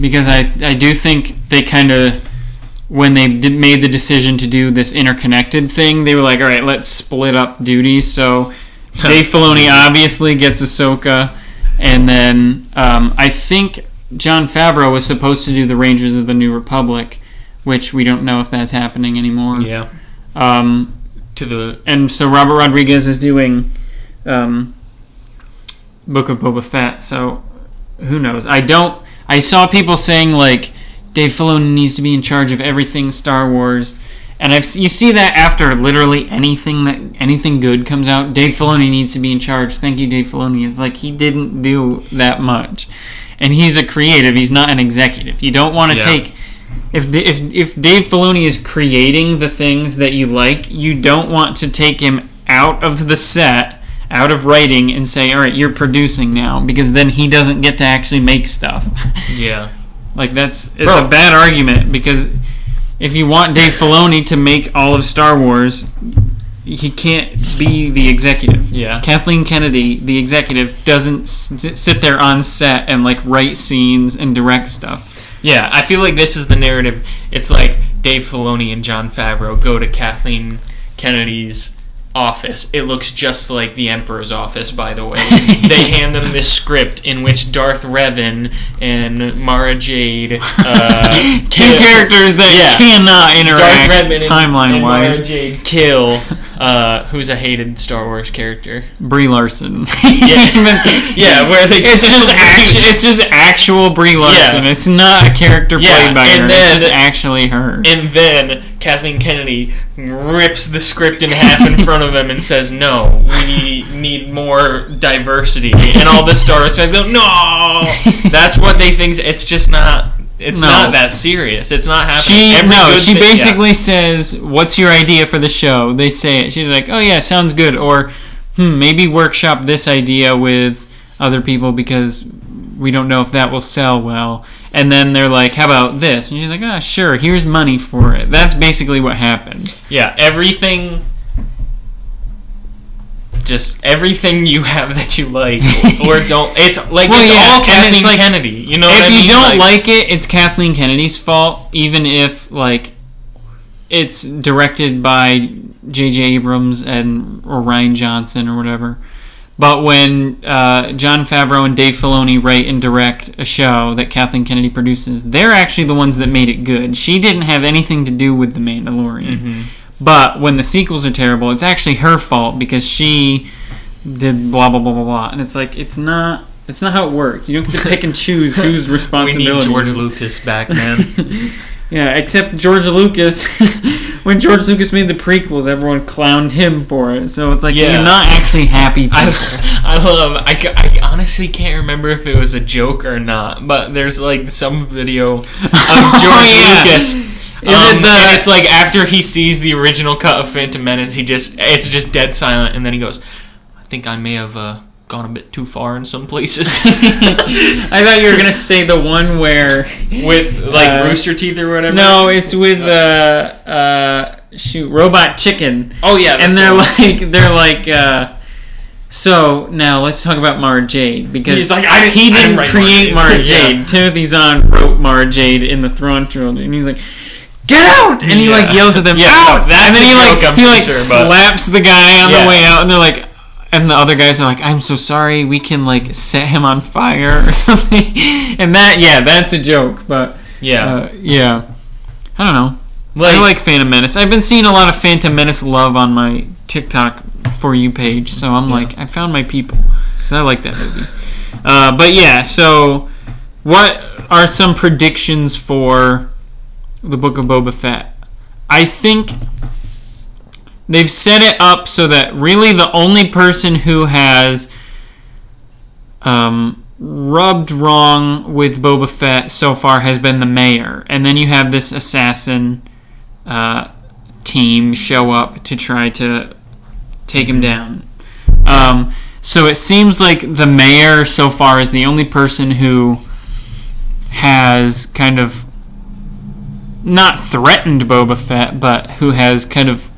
because I I do think they kind of when they did, made the decision to do this interconnected thing, they were like, all right, let's split up duties. So (laughs) Dave Filoni obviously gets Ahsoka, and then um, I think Jon Favreau was supposed to do the Rangers of the New Republic, which we don't know if that's happening anymore. Yeah. Um, To the and so Robert Rodriguez is doing um, Book of Boba Fett. So who knows? I don't. I saw people saying like Dave Filoni needs to be in charge of everything Star Wars, and I've you see that after literally anything that anything good comes out, Dave Filoni needs to be in charge. Thank you, Dave Filoni. It's like he didn't do that much, and he's a creative. He's not an executive. You don't want to Yeah. take if if if Dave Filoni is creating the things that you like, you don't want to take him out of the set, out of writing, and say, "All right, you're producing now," because then he doesn't get to actually make stuff. (laughs) yeah. like that's it's Bro. a bad argument because if you want Dave Filoni to make all of Star Wars, he can't be the executive. Yeah. Kathleen Kennedy, the executive, doesn't sit there on set and like write scenes and direct stuff. Yeah, I feel like this is the narrative. It's like Dave Filoni and Jon Favreau go to Kathleen Kennedy's office. It looks just like the Emperor's office, by the way. (laughs) they hand them this script in which Darth Revan and Mara Jade, uh, (laughs) Two kill- characters that Yeah. cannot interact timeline and Mara wise. Jade kill, uh, who's a hated Star Wars character. Brie Larson. (laughs) Yeah, yeah, where they It's just act- it's just actual Brie Larson. Yeah. It's not a character Yeah, played by and her. then- it's just actually her. And then Kathleen Kennedy rips the script in half in front of them and says, "No, we need more diversity." And all the stars go, "No!" That's what they think. It's just not. It's No. not that serious. It's not happening. She Every no, she thing- yeah. basically says, "What's your idea for the show?" They say it. She's like, "Oh yeah, sounds good." Or, "Hmm, maybe workshop this idea with other people because we don't know if that will sell well. And then they're like, how about this? And she's like, ah, sure, here's money for it. That's basically what happened. Yeah, everything. Just everything you have that you like (laughs) or don't. It's like Well, it's yeah, all Kathleen like- Kennedy. You know if what I mean? you don't like, it, it's Kathleen Kennedy's fault, even if like it's directed by J.J. Abrams and or Rian Johnson or whatever. But when uh, Jon Favreau and Dave Filoni write and direct a show that Kathleen Kennedy produces, they're actually the ones that made it good. She didn't have anything to do with The Mandalorian. Mm-hmm. But when the sequels are terrible, it's actually her fault because she did blah blah blah blah blah. And it's like it's not it's not how it works. You don't get to pick and (laughs) choose whose we responsibility. need George. Lucas back, man. (laughs) Yeah, except George Lucas. (laughs) when George Lucas made the prequels, everyone clowned him for it. So it's like Yeah. you're not actually happy. (laughs) I. (laughs) I love. I, I honestly can't remember if it was a joke or not, but there's like some video of (laughs) George Oh, yeah. Lucas. Is um, it the- and it's like after he sees the original cut of Phantom Menace, he just it's just dead silent, and then he goes, "I think I may have uh, gone a bit too far in some places." (laughs) (laughs) I thought you were gonna say the one where with like Uh, Rooster Teeth or whatever. no, it's with uh, uh, shoot, Robot Chicken, Oh yeah, and they're one. like they're like. Uh, so now let's talk about Mara Jade because He's like, I didn't- he didn't didn't create Mara Jade. (laughs) Jade. Timothy Zahn wrote Mara Jade in the Thrawn trilogy, and he's like, "Get out!" And he Yeah. like yells at them, Yeah, "Out!" no, that's and then he like he like sure, but- slaps the guy on Yeah. the way out, and they're like, and the other guys are like, "I'm so sorry, we can like set him on fire or (laughs) something," and that yeah, that's a joke, but yeah. uh, yeah, I don't know. Like- I like Phantom Menace. I've been seeing a lot of Phantom Menace love on my TikTok for you page, so I'm like, I found my people because I like that movie. Uh, but yeah, so what are some predictions for the Book of Boba Fett? I think they've set it up so that really the only person who has um, rubbed wrong with Boba Fett so far has been the mayor, and then you have this assassin uh, team show up to try to take him down. Um, so it seems like the mayor so far is the only person who has kind of not threatened Boba Fett, but who has kind of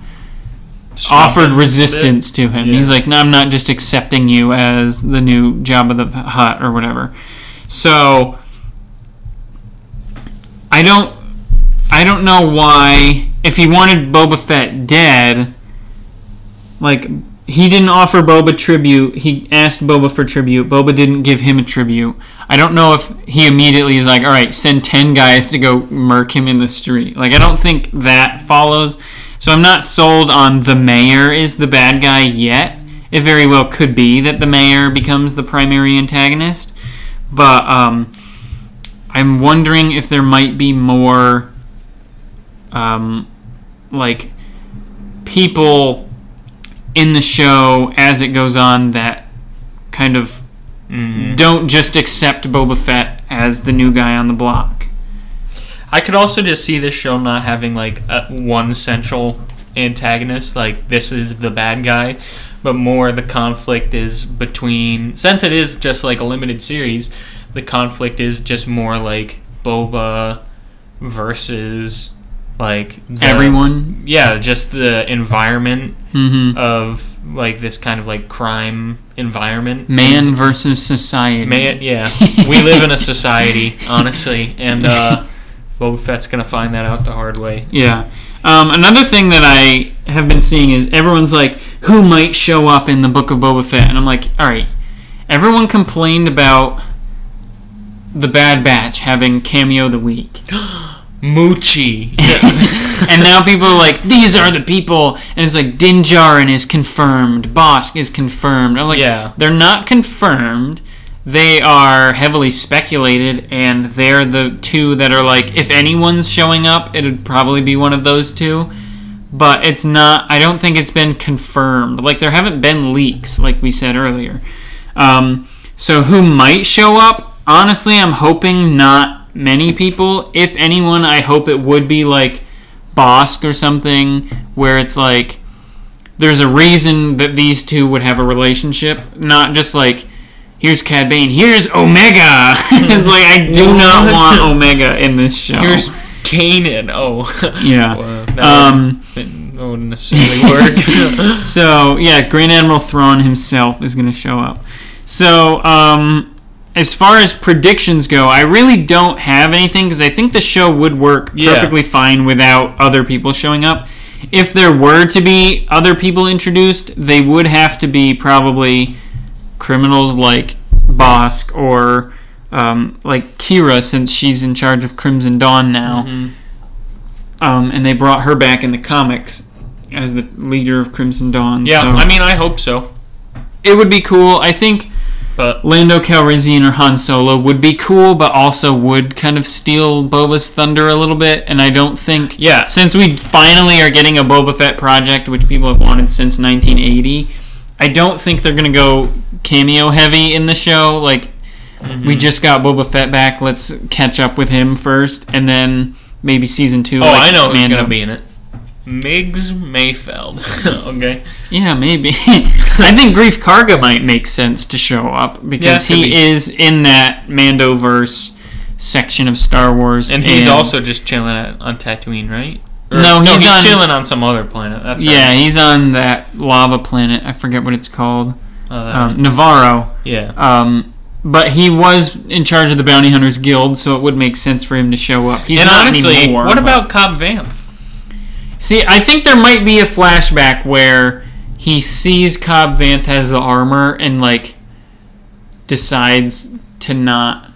offered resistance to him. Yeah. He's like, no, I'm not just accepting you as the new Jabba the Hutt or whatever. So I don't, I don't know why. If he wanted Boba Fett dead, like he didn't offer Boba tribute. He asked Boba for tribute. Boba didn't give him a tribute. I don't know if he immediately is like, all right, send ten guys to go murk him in the street. Like I don't think that follows. So I'm not sold on the mayor is the bad guy yet. It very well could be that the mayor becomes the primary antagonist, but um, I'm wondering if there might be more, um, like people in the show as it goes on that kind of Mhm. don't just accept Boba Fett as the new guy on the block. I could also just see this show not having like a, one central antagonist, like this is the bad guy, but more the conflict is between. Since it is just like a limited series, the conflict is just more like Boba versus like the- Everyone. Yeah, just the environment hmm of like this kind of like crime environment. Man versus society. Man, yeah, (laughs) we live in a society, honestly, and uh, Boba Fett's gonna find that out the hard way. Yeah. Um, another thing that I have been seeing is everyone's like, who might show up in the Book of Boba Fett? And I'm like, all right. Everyone complained about the Bad Batch having cameo the week. (gasps) Moochie. (laughs) and now people are like, these are the people. And it's like, Din Djarin is confirmed. Bossk is confirmed. I'm like, Yeah. they're not confirmed. They are heavily speculated, and they're the two that are like, if anyone's showing up, it'd probably be one of those two. But it's not, I don't think it's been confirmed. Like, there haven't been leaks, like we said earlier. Um, so, who might show up? Honestly, I'm hoping not many people. If anyone, I hope it would be like Bossk or something, where it's like there's a reason that these two would have a relationship, not just like here's Cad Bane, here's Omega. (laughs) it's like I do (laughs) not want Omega in this show. Here's Kanan. Oh. Yeah. (laughs) Well, that Um, wouldn't- necessarily work. So yeah, Grand Admiral Thrawn himself is going to show up. So um, as far as predictions go, I really don't have anything because I think the show would work Yeah. perfectly fine without other people showing up. If there were to be other people introduced, they would have to be probably criminals like Bossk or um, like Qi'ra, since she's in charge of Crimson Dawn now. Mhm. Um, and they brought her back in the comics as the leader of Crimson Dawn. Yeah, so I mean, I hope so. it would be cool. I think But Lando Calrissian or Han Solo would be cool, but also would kind of steal Boba's thunder a little bit. And I don't think, Yeah. since we finally are getting a Boba Fett project, which people have wanted since 1980, I don't think they're gonna go cameo heavy in the show. Like we mm-hmm. just got Boba Fett back, let's catch up with him first, and then maybe season two. oh, like I know who's Mando. gonna be in it. Miggs Mayfeld. (laughs) okay. Yeah, maybe. (laughs) I think Greef Karga might make sense to show up because Yeah, he be. is in that Mandoverse section of Star Wars, And he's also just chilling at, on Tatooine, right? Or- No, he's on- chilling on some other planet. That's yeah, right. he's on that lava planet. I forget what it's called. Uh, Um, Nevarro. yeah. Um, but he was in charge of the Bounty Hunters Guild, so it would make sense for him to show up. He's and not honestly, anymore, what but- about Cobb Vanth? See, I think there might be a flashback where he sees Cobb Vanth has the armor and like decides to not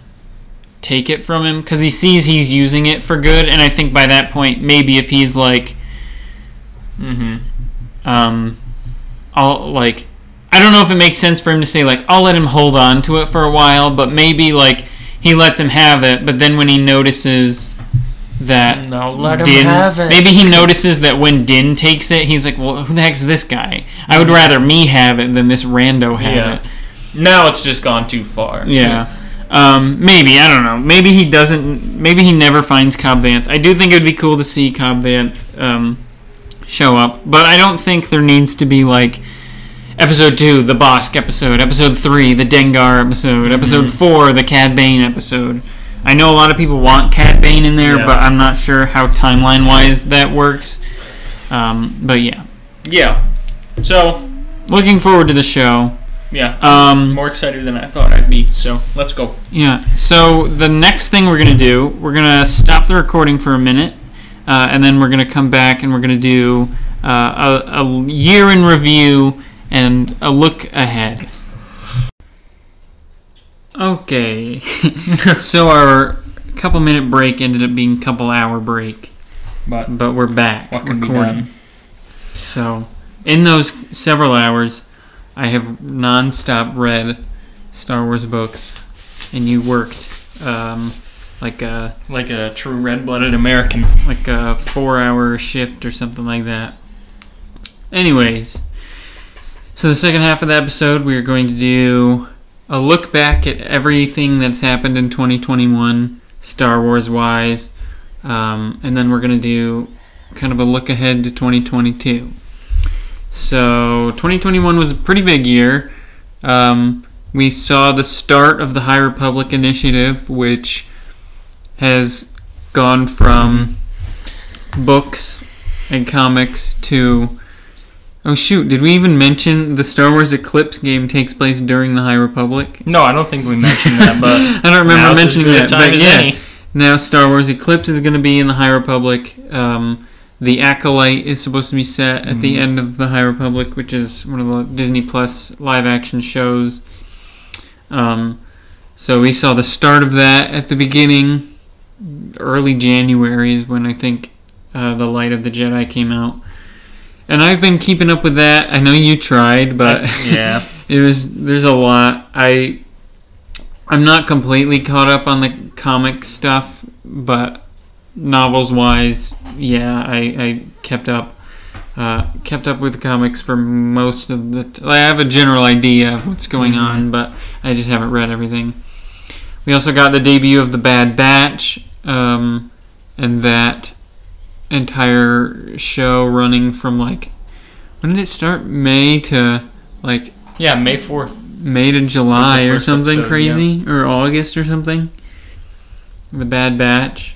take it from him because he sees he's using it for good. And I think by that point, maybe if he's like, Mm-hmm. um, I'll like, I don't know if it makes sense for him to say like, I'll let him hold on to it for a while, but maybe like he lets him have it. But then when he notices that No, let him Din, have it. maybe he notices that when Din takes it, he's like, "Well, who the heck's this guy? I would rather me have it than this rando have Yeah. it." Now it's just gone too far. Yeah. Um, maybe I don't know. Maybe he doesn't. Maybe he never finds Cobb Vanth. I do think it would be cool to see Cobb Vanth um, show up, but I don't think there needs to be like episode two, the Bossk episode, episode three, the Dengar episode, episode four, the Cad Bane episode. I know a lot of people want Cad Bane in there, Yeah. but I'm not sure how timeline wise that works. Um, but yeah, Yeah. So, looking forward to the show. Yeah. Um, more excited than I thought I'd be. So, let's go. Yeah. So the next thing we're gonna do, we're gonna stop the recording for a minute, uh, and then we're gonna come back and we're gonna do uh, a, a year in review and a look ahead. Okay. (laughs) so our couple minute break ended up being a couple hour break, But but we're back what can be recording. So in those several hours, I have non-stop read Star Wars books, and you worked um, like a Like a true red-blooded American. like a four-hour shift or something like that. Anyways, so the second half of the episode, we are going to do a look back at everything that's happened in 2021, Star Wars wise, um, and then we're going to do kind of a look ahead to 2022. So 2021 was a pretty big year. Um, we saw the start of the High Republic Initiative, which has gone from books and comics to oh shoot did we even mention the star wars eclipse game takes place during the high republic No, I don't think we mentioned that, but (laughs) i don't remember mentioning that but yeah any. now star wars eclipse is going to be in the high republic um, the acolyte is supposed to be set at the Mhm. end of the high republic which is one of the disney plus live action shows um, so we saw the start of that at the beginning early January is when I think uh, the Light of the Jedi came out, and I've been keeping up with that. I know you tried, but yeah. (laughs) it was there's a lot. I I'm not completely caught up on the comic stuff, but novels wise, yeah, I, I kept up. Uh, kept up with the comics for most of the. T- I have a general idea of what's going Mhm. on, but I just haven't read everything. We also got the debut of the Bad Batch, um, and that entire show running from like when did it start? May to like Yeah, May 4th. May to July or something episode, crazy, or August or something. The Bad Batch.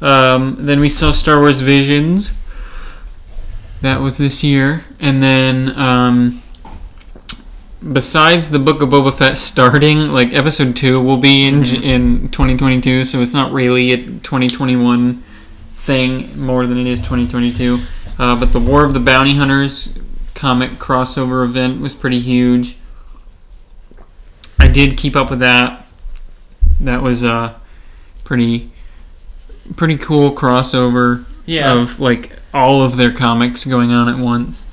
Um, then we saw Star Wars Visions. That was this year, and then um, besides the Book of Boba Fett starting, like Episode Two will be in J in 2022, so it's not really a 2021 thing more than it is 2022. Uh, but the War of the Bounty Hunters comic crossover event was pretty huge. I did keep up with that. That was a pretty pretty cool crossover Yeah. of like all of their comics going on at once.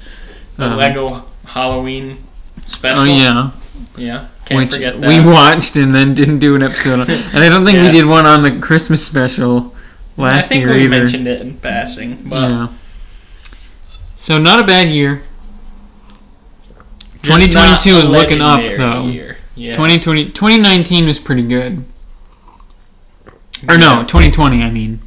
the um, Lego Halloween special. Oh yeah, Yeah. Can't which forget that. we watched and then didn't do an episode. on. (laughs) And I don't think Yeah. we did one on the Christmas special last year. I think we either. mentioned it in passing, but yeah. So not a bad year. 2022 is looking up, though. Yeah. 2020 2019 was pretty good. Or no, 2020 I mean.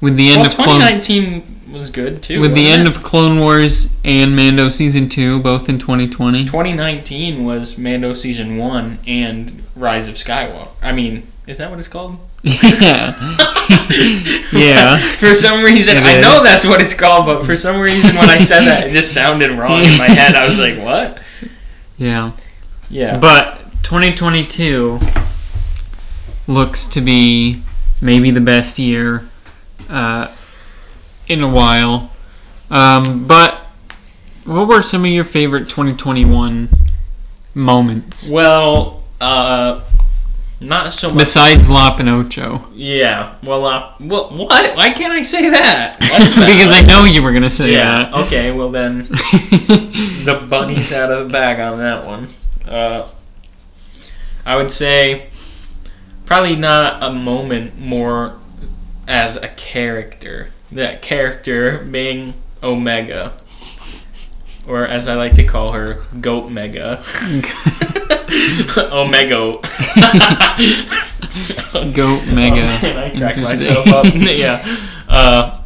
With the end well, of Clone 2019 was good too. with the wasn't end it? of Clone Wars and Mando season 2 both in 2020. 2019 was Mando season one and Rise of Skywalker. I mean, is that what it's called? yeah. (laughs) (laughs) yeah. for some reason, It I know is. that's what it's called, but for some reason, when I said that, it just sounded wrong in my head. I was like, "What?" Yeah. Yeah. But 2022 looks to be maybe the best year uh, in a while. Um, but what were some of your favorite 2021 moments Well, uh, not so much. besides Pinocho? yeah. Well, uh, well, what? Why can't I say that? (laughs) Because I know you were gonna say that. Yeah. Okay. Well, then (laughs) the bunny's out of the bag on that one. Uh, I would say probably not a moment more as a character. That character being Omega. Or as I like to call her, Goat Mega. (laughs) Omega. (laughs) Goat Mega. And I cracked myself up. (laughs) yeah. Uh,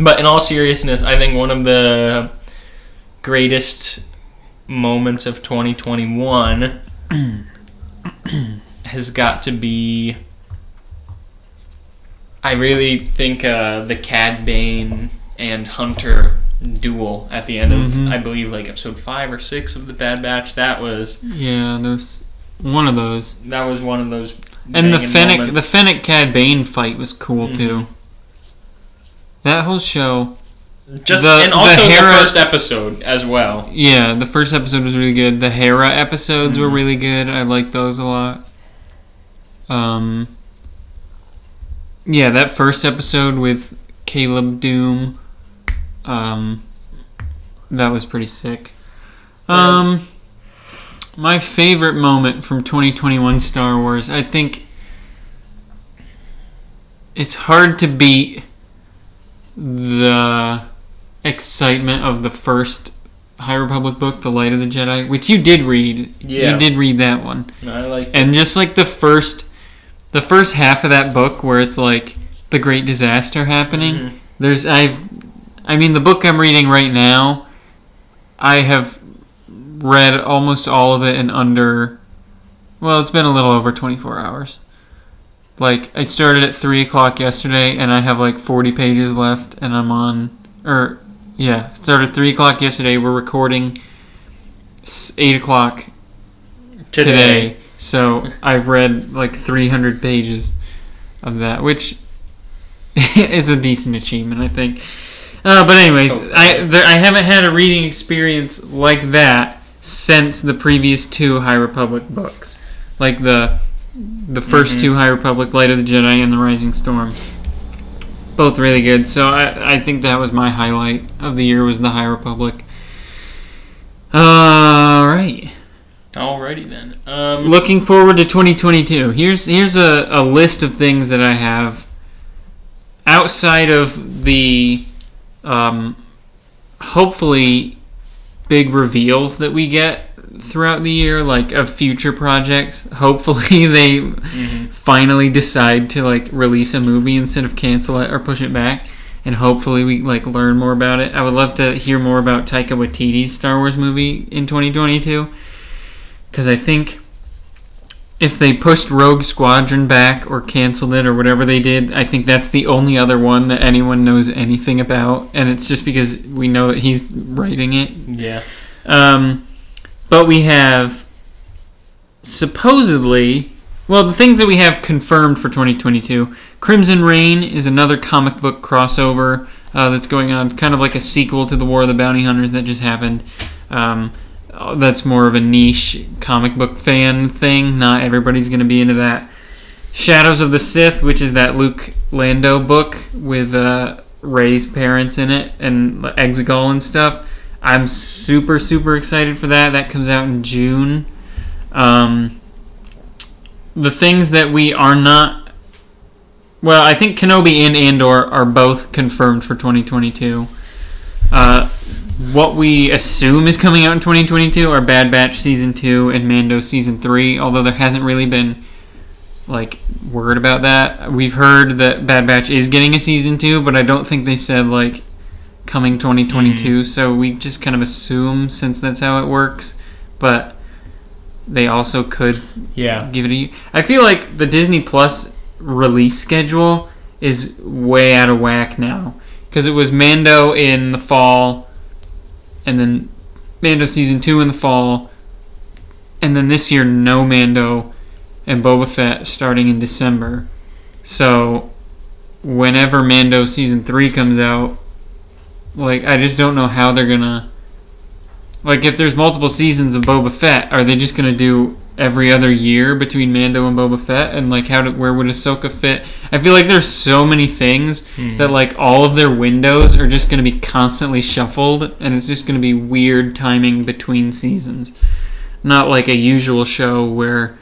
but in all seriousness, I think one of the greatest moments of 2021 (clears throat) (clears throat) has got to be. I really think uh, the Cad Bane and Hunter duel at the end of, Mhm. I believe, like episode five or six of the Bad Batch. That was yeah, there's one of those. that was one of those. And the Fennec, moments. the Fennec Cad Bane fight was cool too. Mhm. That whole show, Just The- and also the, Hera- first episode as well. yeah, the first episode was really good. The Hera episodes were Mhm. really good. I liked those a lot. Um, yeah, that first episode with Caleb Dume, um, that was pretty sick. Um, my favorite moment from 2021 Star Wars, I think it's hard to beat the excitement of the first High Republic book, The Light of the Jedi, which you did read. Yeah. You did read that one. I like And just like the first the first half of that book where it's like the great disaster happening, Mhm. there's I've I mean the book I'm reading right now, I have read almost all of it in under well, it's been a little over 24 hours. Like I started at three o'clock yesterday, and I have like 40 pages left, and I'm on or yeah, started three o'clock yesterday. We're recording eight o'clock today. today. So I've read like 300 pages of that, which (laughs) is a decent achievement, I think. Uh, but anyways, Oh, I there, I haven't had a reading experience like that since the previous two High Republic books, like the the 1st Mhm. two High Republic, Light of the Jedi, and the Rising Storm. Both really good. So I I think that was my highlight of the year was the High Republic. All right. Alrighty then. Um, Looking forward to 2022. Here's here's a, a list of things that I have outside of the um, hopefully big reveals that we get throughout the year, like of future projects. (laughs) Hopefully they mhm. finally decide to like release a movie instead of cancel it or push it back. And hopefully we like learn more about it. I would love to hear more about Taika Waititi's Star Wars movie in 2022. Because I think if they pushed Rogue Squadron back or canceled it or whatever they did, I think that's the only other one that anyone knows anything about, and it's just because we know that he's writing it. Yeah. Um, but we have supposedly, well, the things that we have confirmed for 2022. Crimson Rain is another comic book crossover uh, that's going on, kind of like a sequel to the War of the Bounty Hunters that just happened. Um, that's more of a niche comic book fan thing. Not everybody's going to be into that. Shadows of the Sith, which is that Luke Lando book with uh, Rey's parents in it and Exegol and stuff. I'm super super excited for that. That comes out in June. Um, the things that we are not, well, I think Kenobi and Andor are both confirmed for 2022. Uh, what we assume is coming out in 2022 are Bad Batch season two and Mando season three. Although there hasn't really been like word about that. We've heard that Bad Batch is getting a season two, but I don't think they said like coming 2022. Mm-hmm. So we just kind of assume since that's how it works. But they also could Yeah. give it a. I feel like the Disney Plus release schedule is way out of whack now because it was Mando in the fall, and then Mando season two in the fall, and then this year no Mando and Boba Fett starting in December. So whenever Mando season three comes out, like I just don't know how they're gonna. Like if there's multiple seasons of Boba Fett, are they just gonna do every other year between Mando and Boba Fett? And like how did where would Ahsoka fit? I feel like there's so many things that like all of their windows are just gonna be constantly shuffled, and it's just gonna be weird timing between seasons. Not like a usual show where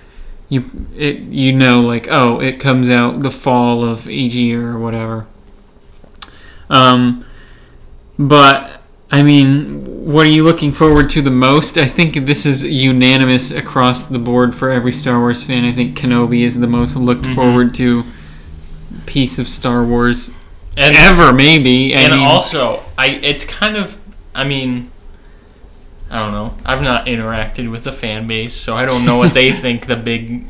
you it you know like oh it comes out the fall of each year or whatever. Um, but I mean, what are you looking forward to the most? I think this is unanimous across the board for every Star Wars fan. I think Kenobi is the most looked Mhm. forward to piece of Star Wars And ever, maybe. I and mean, also, I it's kind of, I mean, I don't know. I've not interacted with the fan base, so I don't know what they (laughs) think the big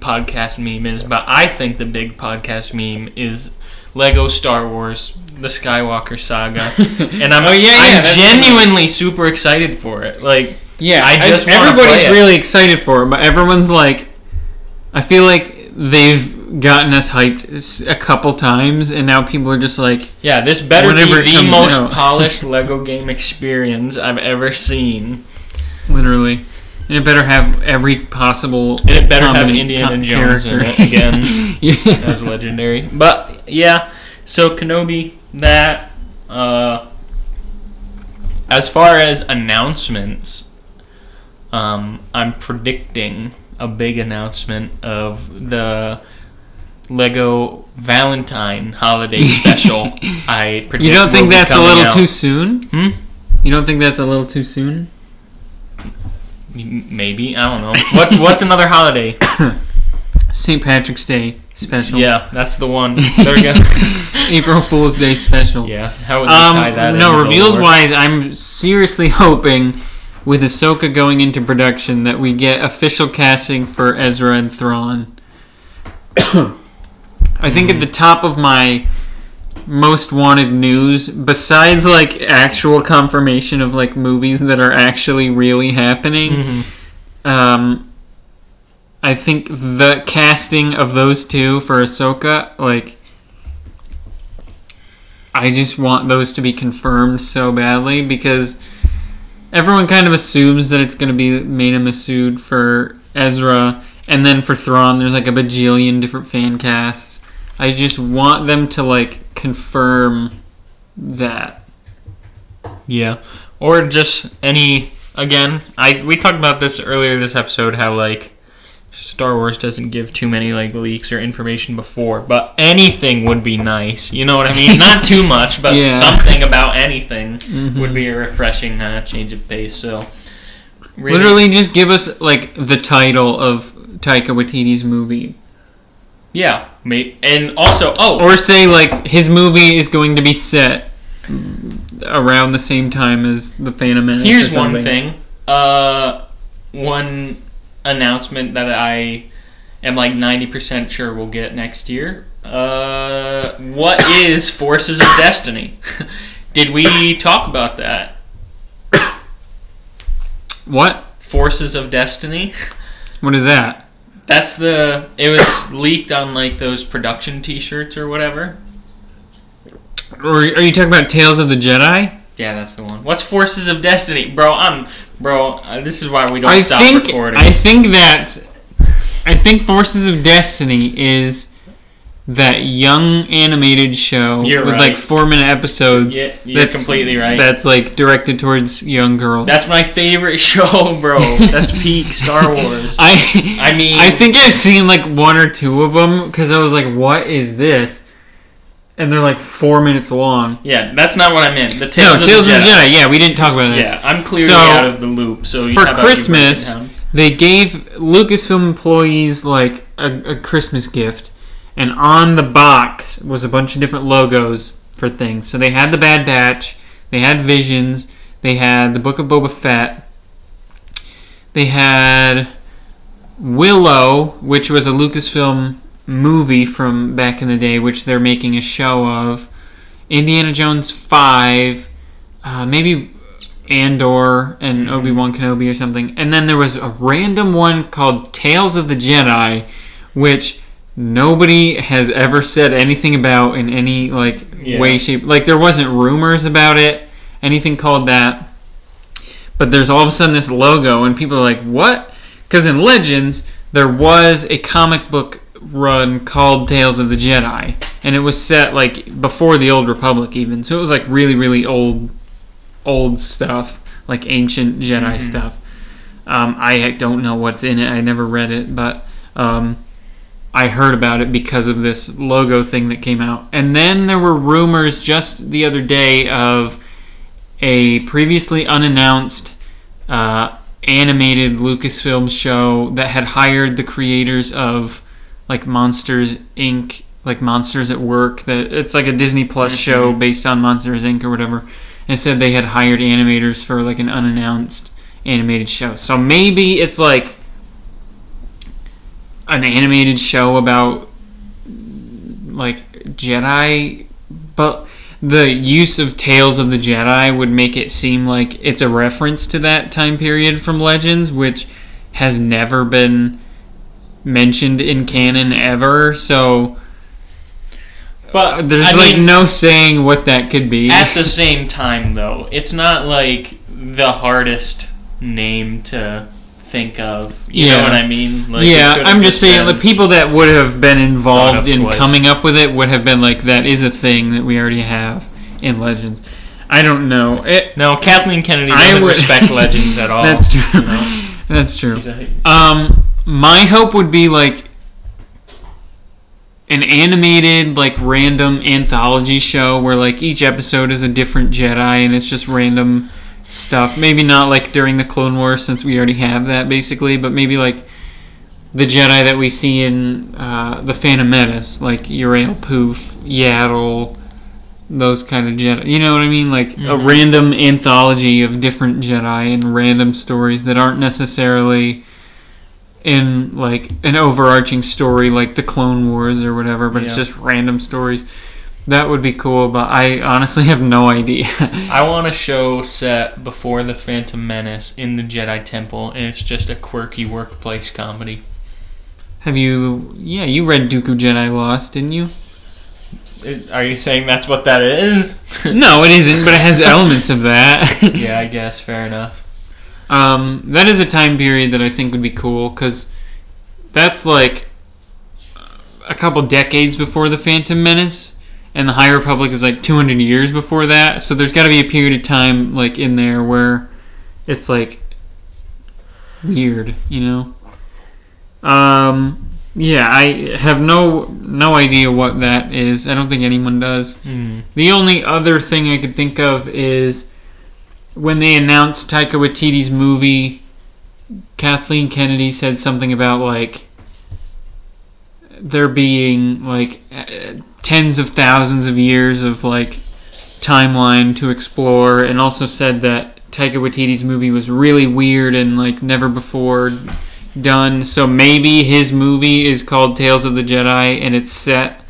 podcast meme is. But I think the big podcast meme is Lego Star Wars: The Skywalker Saga, (laughs) and I'm Oh, yeah, yeah, I'm genuinely super excited for it. Like, Yeah, I just wanna everybody's really excited for it, but everyone's like, I feel like they've gotten us hyped a couple times, and now people are just like, yeah, this better be the most out. polished (laughs) Lego game experience I've ever seen. literally, and it better have every possible. And it better have Indiana Jones in it again. (laughs) yeah, That's legendary. But yeah, so Kenobi, that uh, as far as announcements, um, I'm predicting a big announcement of the Lego Valentine holiday (laughs) special. I predict you don't think that's a little out. too soon? Hmm? You don't think that's a little too soon? Maybe I don't know. What's what's another holiday? (coughs) St. Patrick's Day special. Yeah, that's the one. (laughs) There we go. (laughs) April Fool's Day special. yeah, how would they tie that? Um, no, reveals wise, I'm seriously (laughs) hoping with Ahsoka going into production that we get official casting for Ezra and Thrawn. (coughs) I think at the top of my most wanted news, besides like actual confirmation of like movies that are actually really happening, Mhm. um, I think the casting of those two for Ahsoka, like, I just want those to be confirmed so badly because everyone kind of assumes that it's going to be Mena Massoud for Ezra, and then for Thrawn, there's like a bajillion different fan casts. I just want them to like confirm that. Yeah, or just any. Again, I we talked about this earlier this episode. How like Star Wars doesn't give too many like leaks or information before, but anything would be nice. You know what I mean? Not too much, but Yeah. something about anything Mhm. would be a refreshing uh, change of pace. So really- Literally, just give us like the title of Taika Waititi's movie. yeah. And also, oh, Or say like his movie is going to be set around the same time as the Phantom Menace. Here's one thing. Uh, when announcement that I am like 90% sure we'll get next year. Uh, what (coughs) is Forces of Destiny? (coughs) Did we talk about that? What? Forces of Destiny? What is that? That's the. It was leaked on like those production t shirts or whatever. Or are you talking about Tales of the Jedi? Yeah, that's the one. What's Forces of Destiny? Bro, I'm. Bro, uh, this is why we don't I stop think recording. I think that I think Forces of Destiny is that young animated show You're with right. like four minute episodes. Yeah, you're completely right. That's like directed towards young girls. That's my favorite (laughs) show, bro. That's peak Star (laughs) Wars. I I mean- I think I've seen like one or two of them because I was like, "What is this?" And they're like four minutes long. Yeah, that's not what I meant. The No, Tales, Tales of the Jedi. Yeah, we didn't talk about this. Yeah, I'm clearly So, out of the loop. So for how about you break it Christmas, they gave Lucasfilm employees like a, a Christmas gift, and on the box was a bunch of different logos for things. So they had the Bad Batch, they had Visions, they had the Book of Boba Fett, they had Willow, which was a Lucasfilm movie from back in the day, which they're making a show of. Indiana Jones 5, uh, maybe Andor and Obi Wan Kenobi or something. And then there was a random one called Tales of the Jedi, which nobody has ever said anything about in any like Yeah. way, shape. Like there wasn't rumors about it, anything called that. But there's all of a sudden this logo, and people are like, "What?" Because in Legends there was a comic book run called Tales of the Jedi, and it was set like before the Old Republic, even. So it was like really, really old, old stuff, like ancient Jedi stuff. Um, I don't know what's in it. I never read it, but um, I heard about it because of this logo thing that came out. And then there were rumors just the other day of a previously unannounced uh, animated Lucasfilm show that had hired the creators of like Monsters Inc. like Monsters at Work. That it's like a Disney Plus mm-hmm. show based on Monsters Inc. or whatever. And said they had hired animators for like an unannounced animated show. So maybe it's like an animated show about like Jedi, but the use of Tales of the Jedi would make it seem like it's a reference to that time period from Legends, which has never been mentioned in canon ever. So But there's I like mean, no saying what that could be. at the same time, though, it's not like the hardest name to think of. You Yeah. know what I mean? Like, yeah, I'm just saying the people that would have been involved in twice. coming up with it would have been like, that is a thing that we already have in Legends. I don't know. It, No, Kathleen Kennedy I doesn't would- respect (laughs) legends at all. That's true. you know? (laughs) That's true. A- Um, my hope would be like an animated, like random anthology show where like each episode is a different Jedi and it's just random stuff. Maybe not like during the Clone Wars since we already have that basically, but maybe like the Jedi that we see in uh, the Phantom Menace, like Yarael Poof, Yaddle, those kind of Jedi. You know what I mean? Like a Mhm. random anthology of different Jedi and random stories that aren't necessarily in like an overarching story like the Clone Wars or whatever, but it's just random stories. That would be cool, but I honestly (laughs) have no idea. I want a show set before the Phantom Menace in the Jedi Temple, and it's just a quirky workplace comedy. have you? Yeah, you read Dooku Jedi Lost, didn't you? It- are you saying that's what that is? no, it isn't, but it has (laughs) elements of that. yeah, I guess. Fair enough. Um, that is a time period that I think would be cool because that's like a couple decades before the Phantom Menace, and the High Republic is like 200 years before that. So there's got to be a period of time like in there where it's like weird, you know. Um, yeah, I have no no idea what that is. I don't think anyone does. Hmm. The only other thing I could think of is when they announced Taika Waititi's movie. Kathleen Kennedy said something about like there being like uh, tens of thousands of years of like timeline to explore, and also said that Taika Waititi's movie was really weird and like never before done. So maybe his movie is called Tales of the Jedi and it's set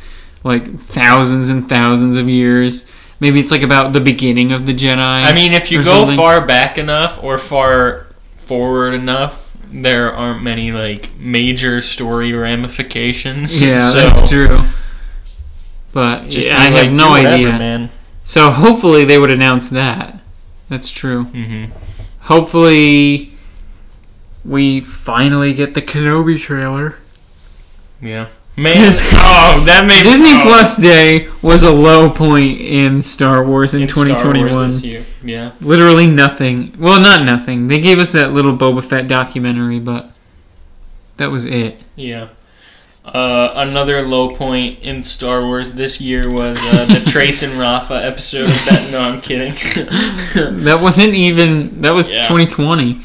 like thousands and thousands of years. Maybe it's like about the beginning of the Jedi. I mean, if you go something. far back enough or far forward enough, there aren't many like major story ramifications. yeah, (laughs) so that's true. But just yeah, I like, have no whatever, idea. man. So hopefully they would announce that. That's true. hmm Hopefully we finally get the Kenobi trailer. Yeah, man. oh, that made Disney oh, Plus Day was a low point in Star Wars in, in Star Wars 2021. this year. Yeah, Literally nothing. Well, not nothing. They gave us that little Boba Fett documentary, but that was it. yeah. Uh, another low point in Star Wars this year was uh, the (laughs) Trace and Rafa episode that. No, I'm kidding. That wasn't even. That was Yeah. 2020.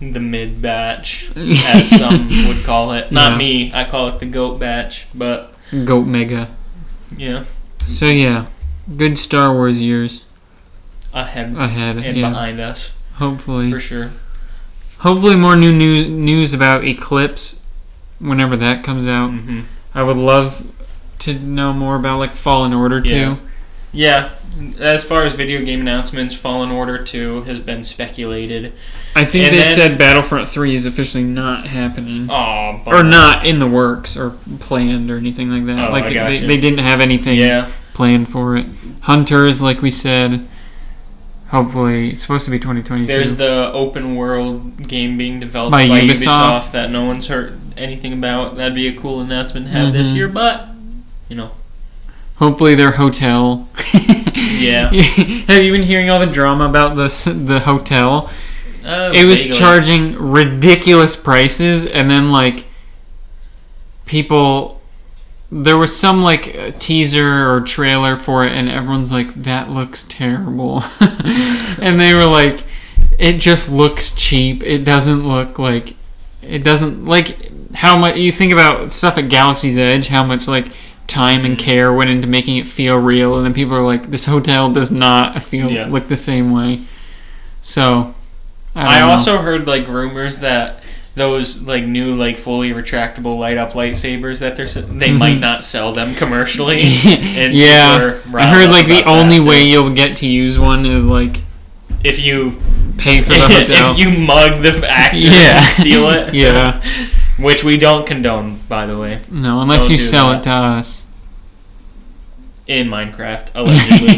The mid batch, (laughs) as some would call it. Not Yeah. me. I call it the goat batch. But Goat Mega. yeah, So yeah, good Star Wars years ahead ahead. and yeah, behind us hopefully. for sure. Hopefully, more new news news about Eclipse whenever that comes out. hmm I would love to know more about like Fallen Order Yeah. too. Yeah, as far as video game announcements, Fallen Order 2 has been speculated. I think And they then- said Battlefront 3 is officially not happening. Oh, Or not in the works or planned or anything like that. Oh, like they, they didn't have anything Yeah, planned for it. Hunters, like we said, hopefully it's supposed to be 2022. there's the open world game being developed By by, Ubisoft. Ubisoft. that no one's heard anything about. That'd be a cool announcement to have this Mhm. year, but you know, hopefully their hotel. Yeah. (laughs) have you been hearing all the drama about this the hotel? uh, it was vaguely. charging ridiculous prices and then like people there was some like uh, teaser or trailer for it and everyone's like that looks terrible (laughs) and they were like it just looks cheap it doesn't look like it doesn't like how much you think about stuff at galaxy's edge how much like time and care went into making it feel real and then people are like this hotel does not feel Yeah. look the same way so I know. also heard like rumors that those like new like fully retractable light up lightsabers that they're they Mhm. might not sell them commercially. (laughs) and yeah, I heard like the only too. way you'll get to use one is like if you pay for the (laughs) hotel. if you mug the actors (laughs) Yeah. and steal it. Yeah. Which we don't condone, by the way, no, unless Don't you sell that. it to us. in Minecraft, (laughs) allegedly.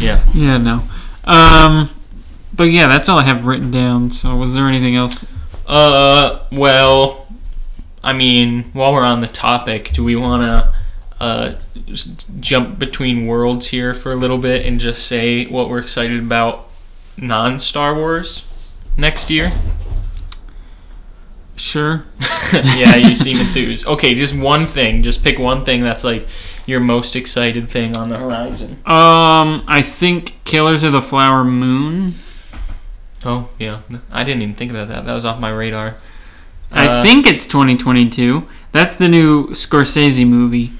(laughs) yeah. Yeah, no. Um, but yeah, that's all I have written down. So, was there anything else? Uh, well, I mean, while we're on the topic, do we want to uh, jump between worlds here for a little bit and just say what we're excited about non Star Wars next year? Sure. (laughs) yeah, you seem enthused. Okay, just one thing. Just pick one thing that's like your most excited thing on the horizon. Um, I think Killers of the Flower Moon. Oh, yeah. I didn't even think about that. That was off my radar. I Uh, think it's 2022. That's the new Scorsese movie.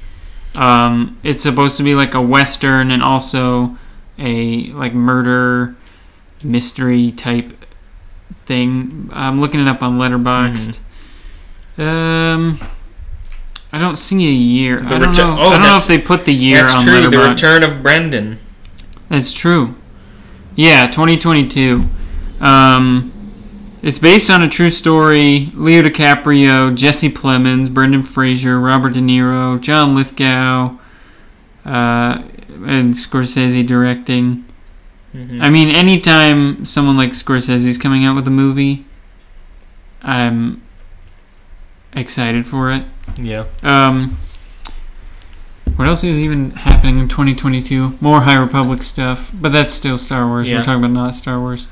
Um, it's supposed to be like a western and also a like murder mystery type thing. I'm looking it up on Letterboxd. Um, I don't see a year. The I don't return- know. oh, I don't know if they put the year. That's true. The return of Brendan. That's true. Yeah, 2022. Um, it's based on a true story. Leo DiCaprio, Jesse Plemons, Brendan Fraser, Robert De Niro, John Lithgow, uh, and Scorsese directing. Mhm. I mean, anytime someone like Scorsese's coming out with a movie, I'm excited for it. yeah. Um, what else is even happening in 2022? More High Republic stuff, but that's still Star Wars. Yeah. We're talking about not Star Wars.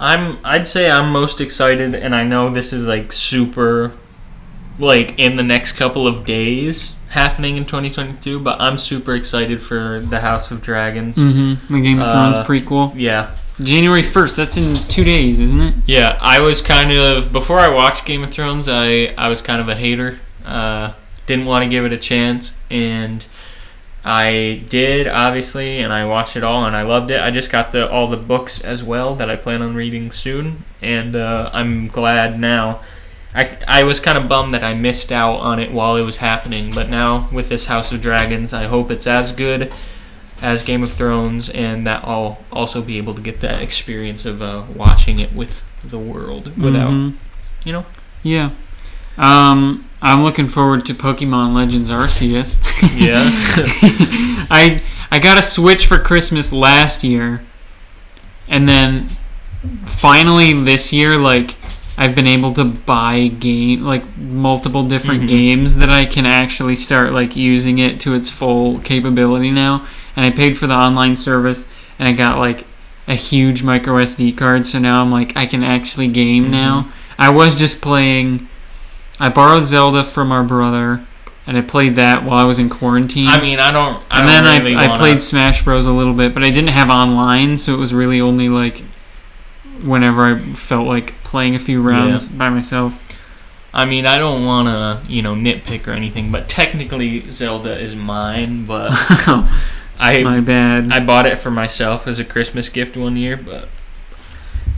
I'm I'd say I'm most excited and I know this is like super like in the next couple of days happening in 2022, but I'm super excited for The House of Dragons. Mm-hmm. The Game of Uh, Thrones prequel, Yeah. January 1st. That's in two days, isn't it? Yeah, I was kind of before I watched Game of Thrones, I I was kind of a hater. Uh, didn't want to give it a chance, and I did obviously, and I watched it all, and I loved it. I just got the all the books as well that I plan on reading soon, and uh, I'm glad now. I, I was kind of bummed that I missed out on it while it was happening, but now with this House of Dragons, I hope it's as good as Game of Thrones, and that I'll also be able to get that experience of uh, watching it with the world without, Mhm. you know. Yeah. Um, I'm looking forward to Pokemon Legends Arceus. (laughs) (laughs) Yeah. I I got a Switch for Christmas last year, and then finally this year, like I've been able to buy game like multiple different Mhm. games that I can actually start like using it to its full capability now. And I paid for the online service, and I got like a huge micro SD card. So now I'm like I can actually game Mhm. now. I was just playing. I borrowed Zelda from our brother, and I played that while I was in quarantine. I mean, I don't. I and don't then really I, I wanna- played Smash Bros a little bit, but I didn't have online, so it was really only like whenever I felt like playing a few rounds by myself. I mean, I don't want to, you know, nitpick or anything, but technically Zelda is mine. But (laughs) I My bad. I bought it for myself as a Christmas gift one year. But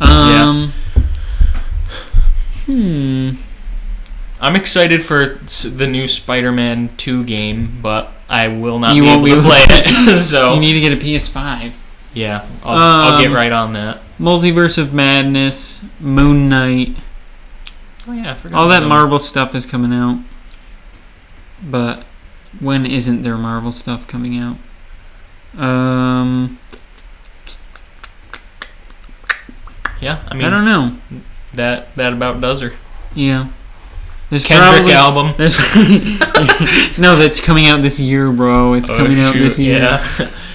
um. Hmm. I'm excited for the new Spider-Man 2 game, but I will not You be able be to play it. (laughs) (laughs) so You need to get a PS5. yeah, I'll, I'll get Um, right on that. Multiverse of Madness, Moon Knight, Oh yeah, I forgot. all that Marvel stuff is coming out. But when isn't there Marvel stuff coming out? Um, Yeah, I mean I, don't know. that that about does her. Yeah. There's Kendrick probably- album. (laughs) There's- (laughs) no, that's coming out this year, bro. It's Oh, coming out this year. Yeah,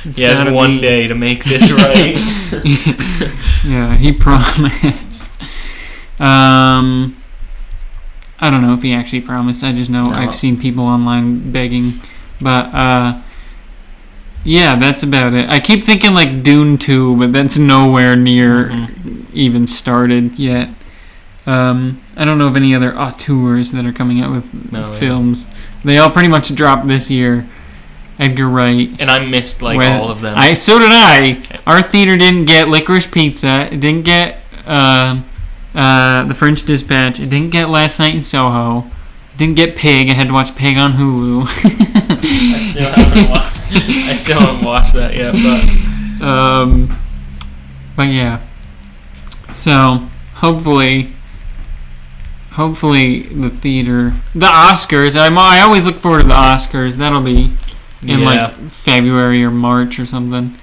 It's (laughs) he has one be- day to make this right. yeah, he promised. Um, I don't know if he actually promised. I just know No. I've seen people online begging, but uh, yeah, that's about it. I keep thinking like Dune two, but that's nowhere near Mhm. even started yet. Um, I don't know of any other auteurs that are coming out with No, yeah. films. They all pretty much dropped this year. Edgar Wright. and I missed like Well, all of them. I so did I. Our theater didn't get Licorice Pizza. It didn't get uh, uh, The French Dispatch. It didn't get Last Night in Soho. It didn't get Pig. I had to watch Pig on Hulu. (laughs) I still haven't watched. I still haven't watched that yet, but um, but yeah. So hopefully, hopefully the theater, the Oscars. I'm, I always look forward to the Oscars. That'll be in yeah, like February or March or something.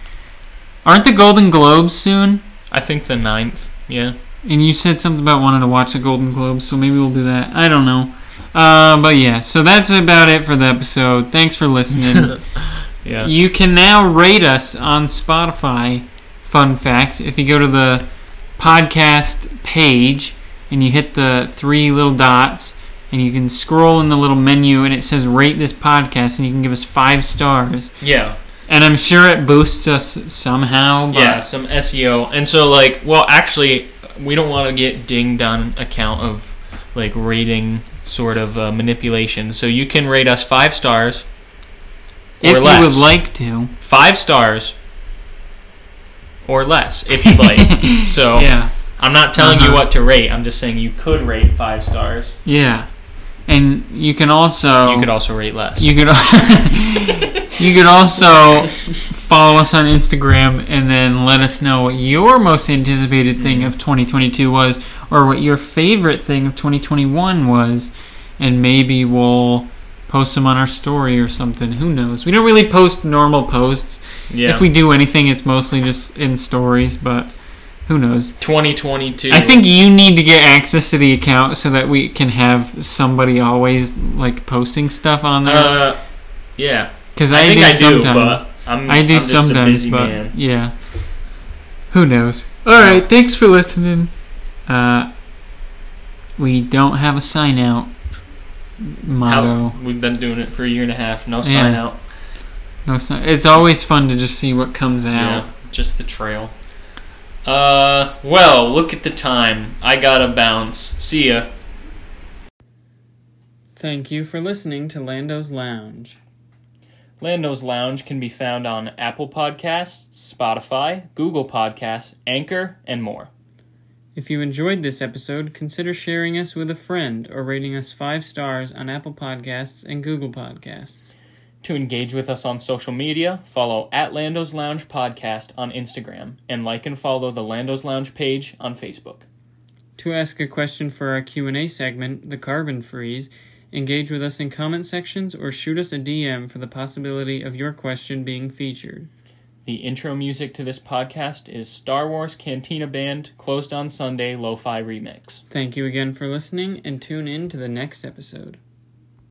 Aren't the Golden Globes soon? I think the ninth. Yeah, And you said something about wanting to watch the Golden Globes, so maybe we'll do that. I don't know. Uh, but yeah, so that's about it for the episode. Thanks for listening. (laughs) yeah. You can now rate us on Spotify. Fun fact if you go to the podcast page and you hit the three little dots and you can scroll in the little menu and it says rate this podcast and you can give us five stars. Yeah, And I'm sure it boosts us somehow. Yeah, some SEO, and so like, well, actually, we don't want to get dinged on account of like rating sort of uh, manipulation. So you can rate us five stars if or you would like to. five stars or less if you'd like. (laughs) so Yeah. I'm not telling you Uh-huh. what to rate. I'm just saying you could rate five stars. Yeah. And you can also You could also rate less. you could (laughs) you could also follow us on Instagram and then let us know what your most anticipated thing of 2022 was or what your favorite thing of 2021 was and maybe we'll post them on our story or something who knows we don't really post normal posts yeah. if we do anything it's mostly just in stories but who knows 2022. I think you need to get access to the account so that we can have somebody always like posting stuff on there. Uh, yeah. Because I, I, think do I do, sometimes. but I'm, I do I'm sometimes, but man. yeah. Who knows? All right, thanks for listening. Uh, we don't have a sign out motto. How, we've been doing it for a year and a half. No Yeah. sign out. No sign. It's always fun to just see what comes out. Yeah, just the trail. Uh, well, look at the time. I gotta bounce. See ya. Thank you for listening to Lando's Lounge. Lando's Lounge can be found on Apple Podcasts, Spotify, Google Podcasts, Anchor, and more. If you enjoyed this episode, consider sharing us with a friend or rating us five stars on Apple Podcasts and Google Podcasts. To engage with us on social media, follow at Lando's Lounge Podcast on Instagram and like and follow the Lando's Lounge page on Facebook. To ask a question for our Q&A segment, The Carbon Freeze, engage with us in comment sections or shoot us a DM for the possibility of your question being featured. The intro music to this podcast is Star Wars Cantina Band Closed on Sunday Lo Fi Remix. Thank you again for listening and tune in to the next episode.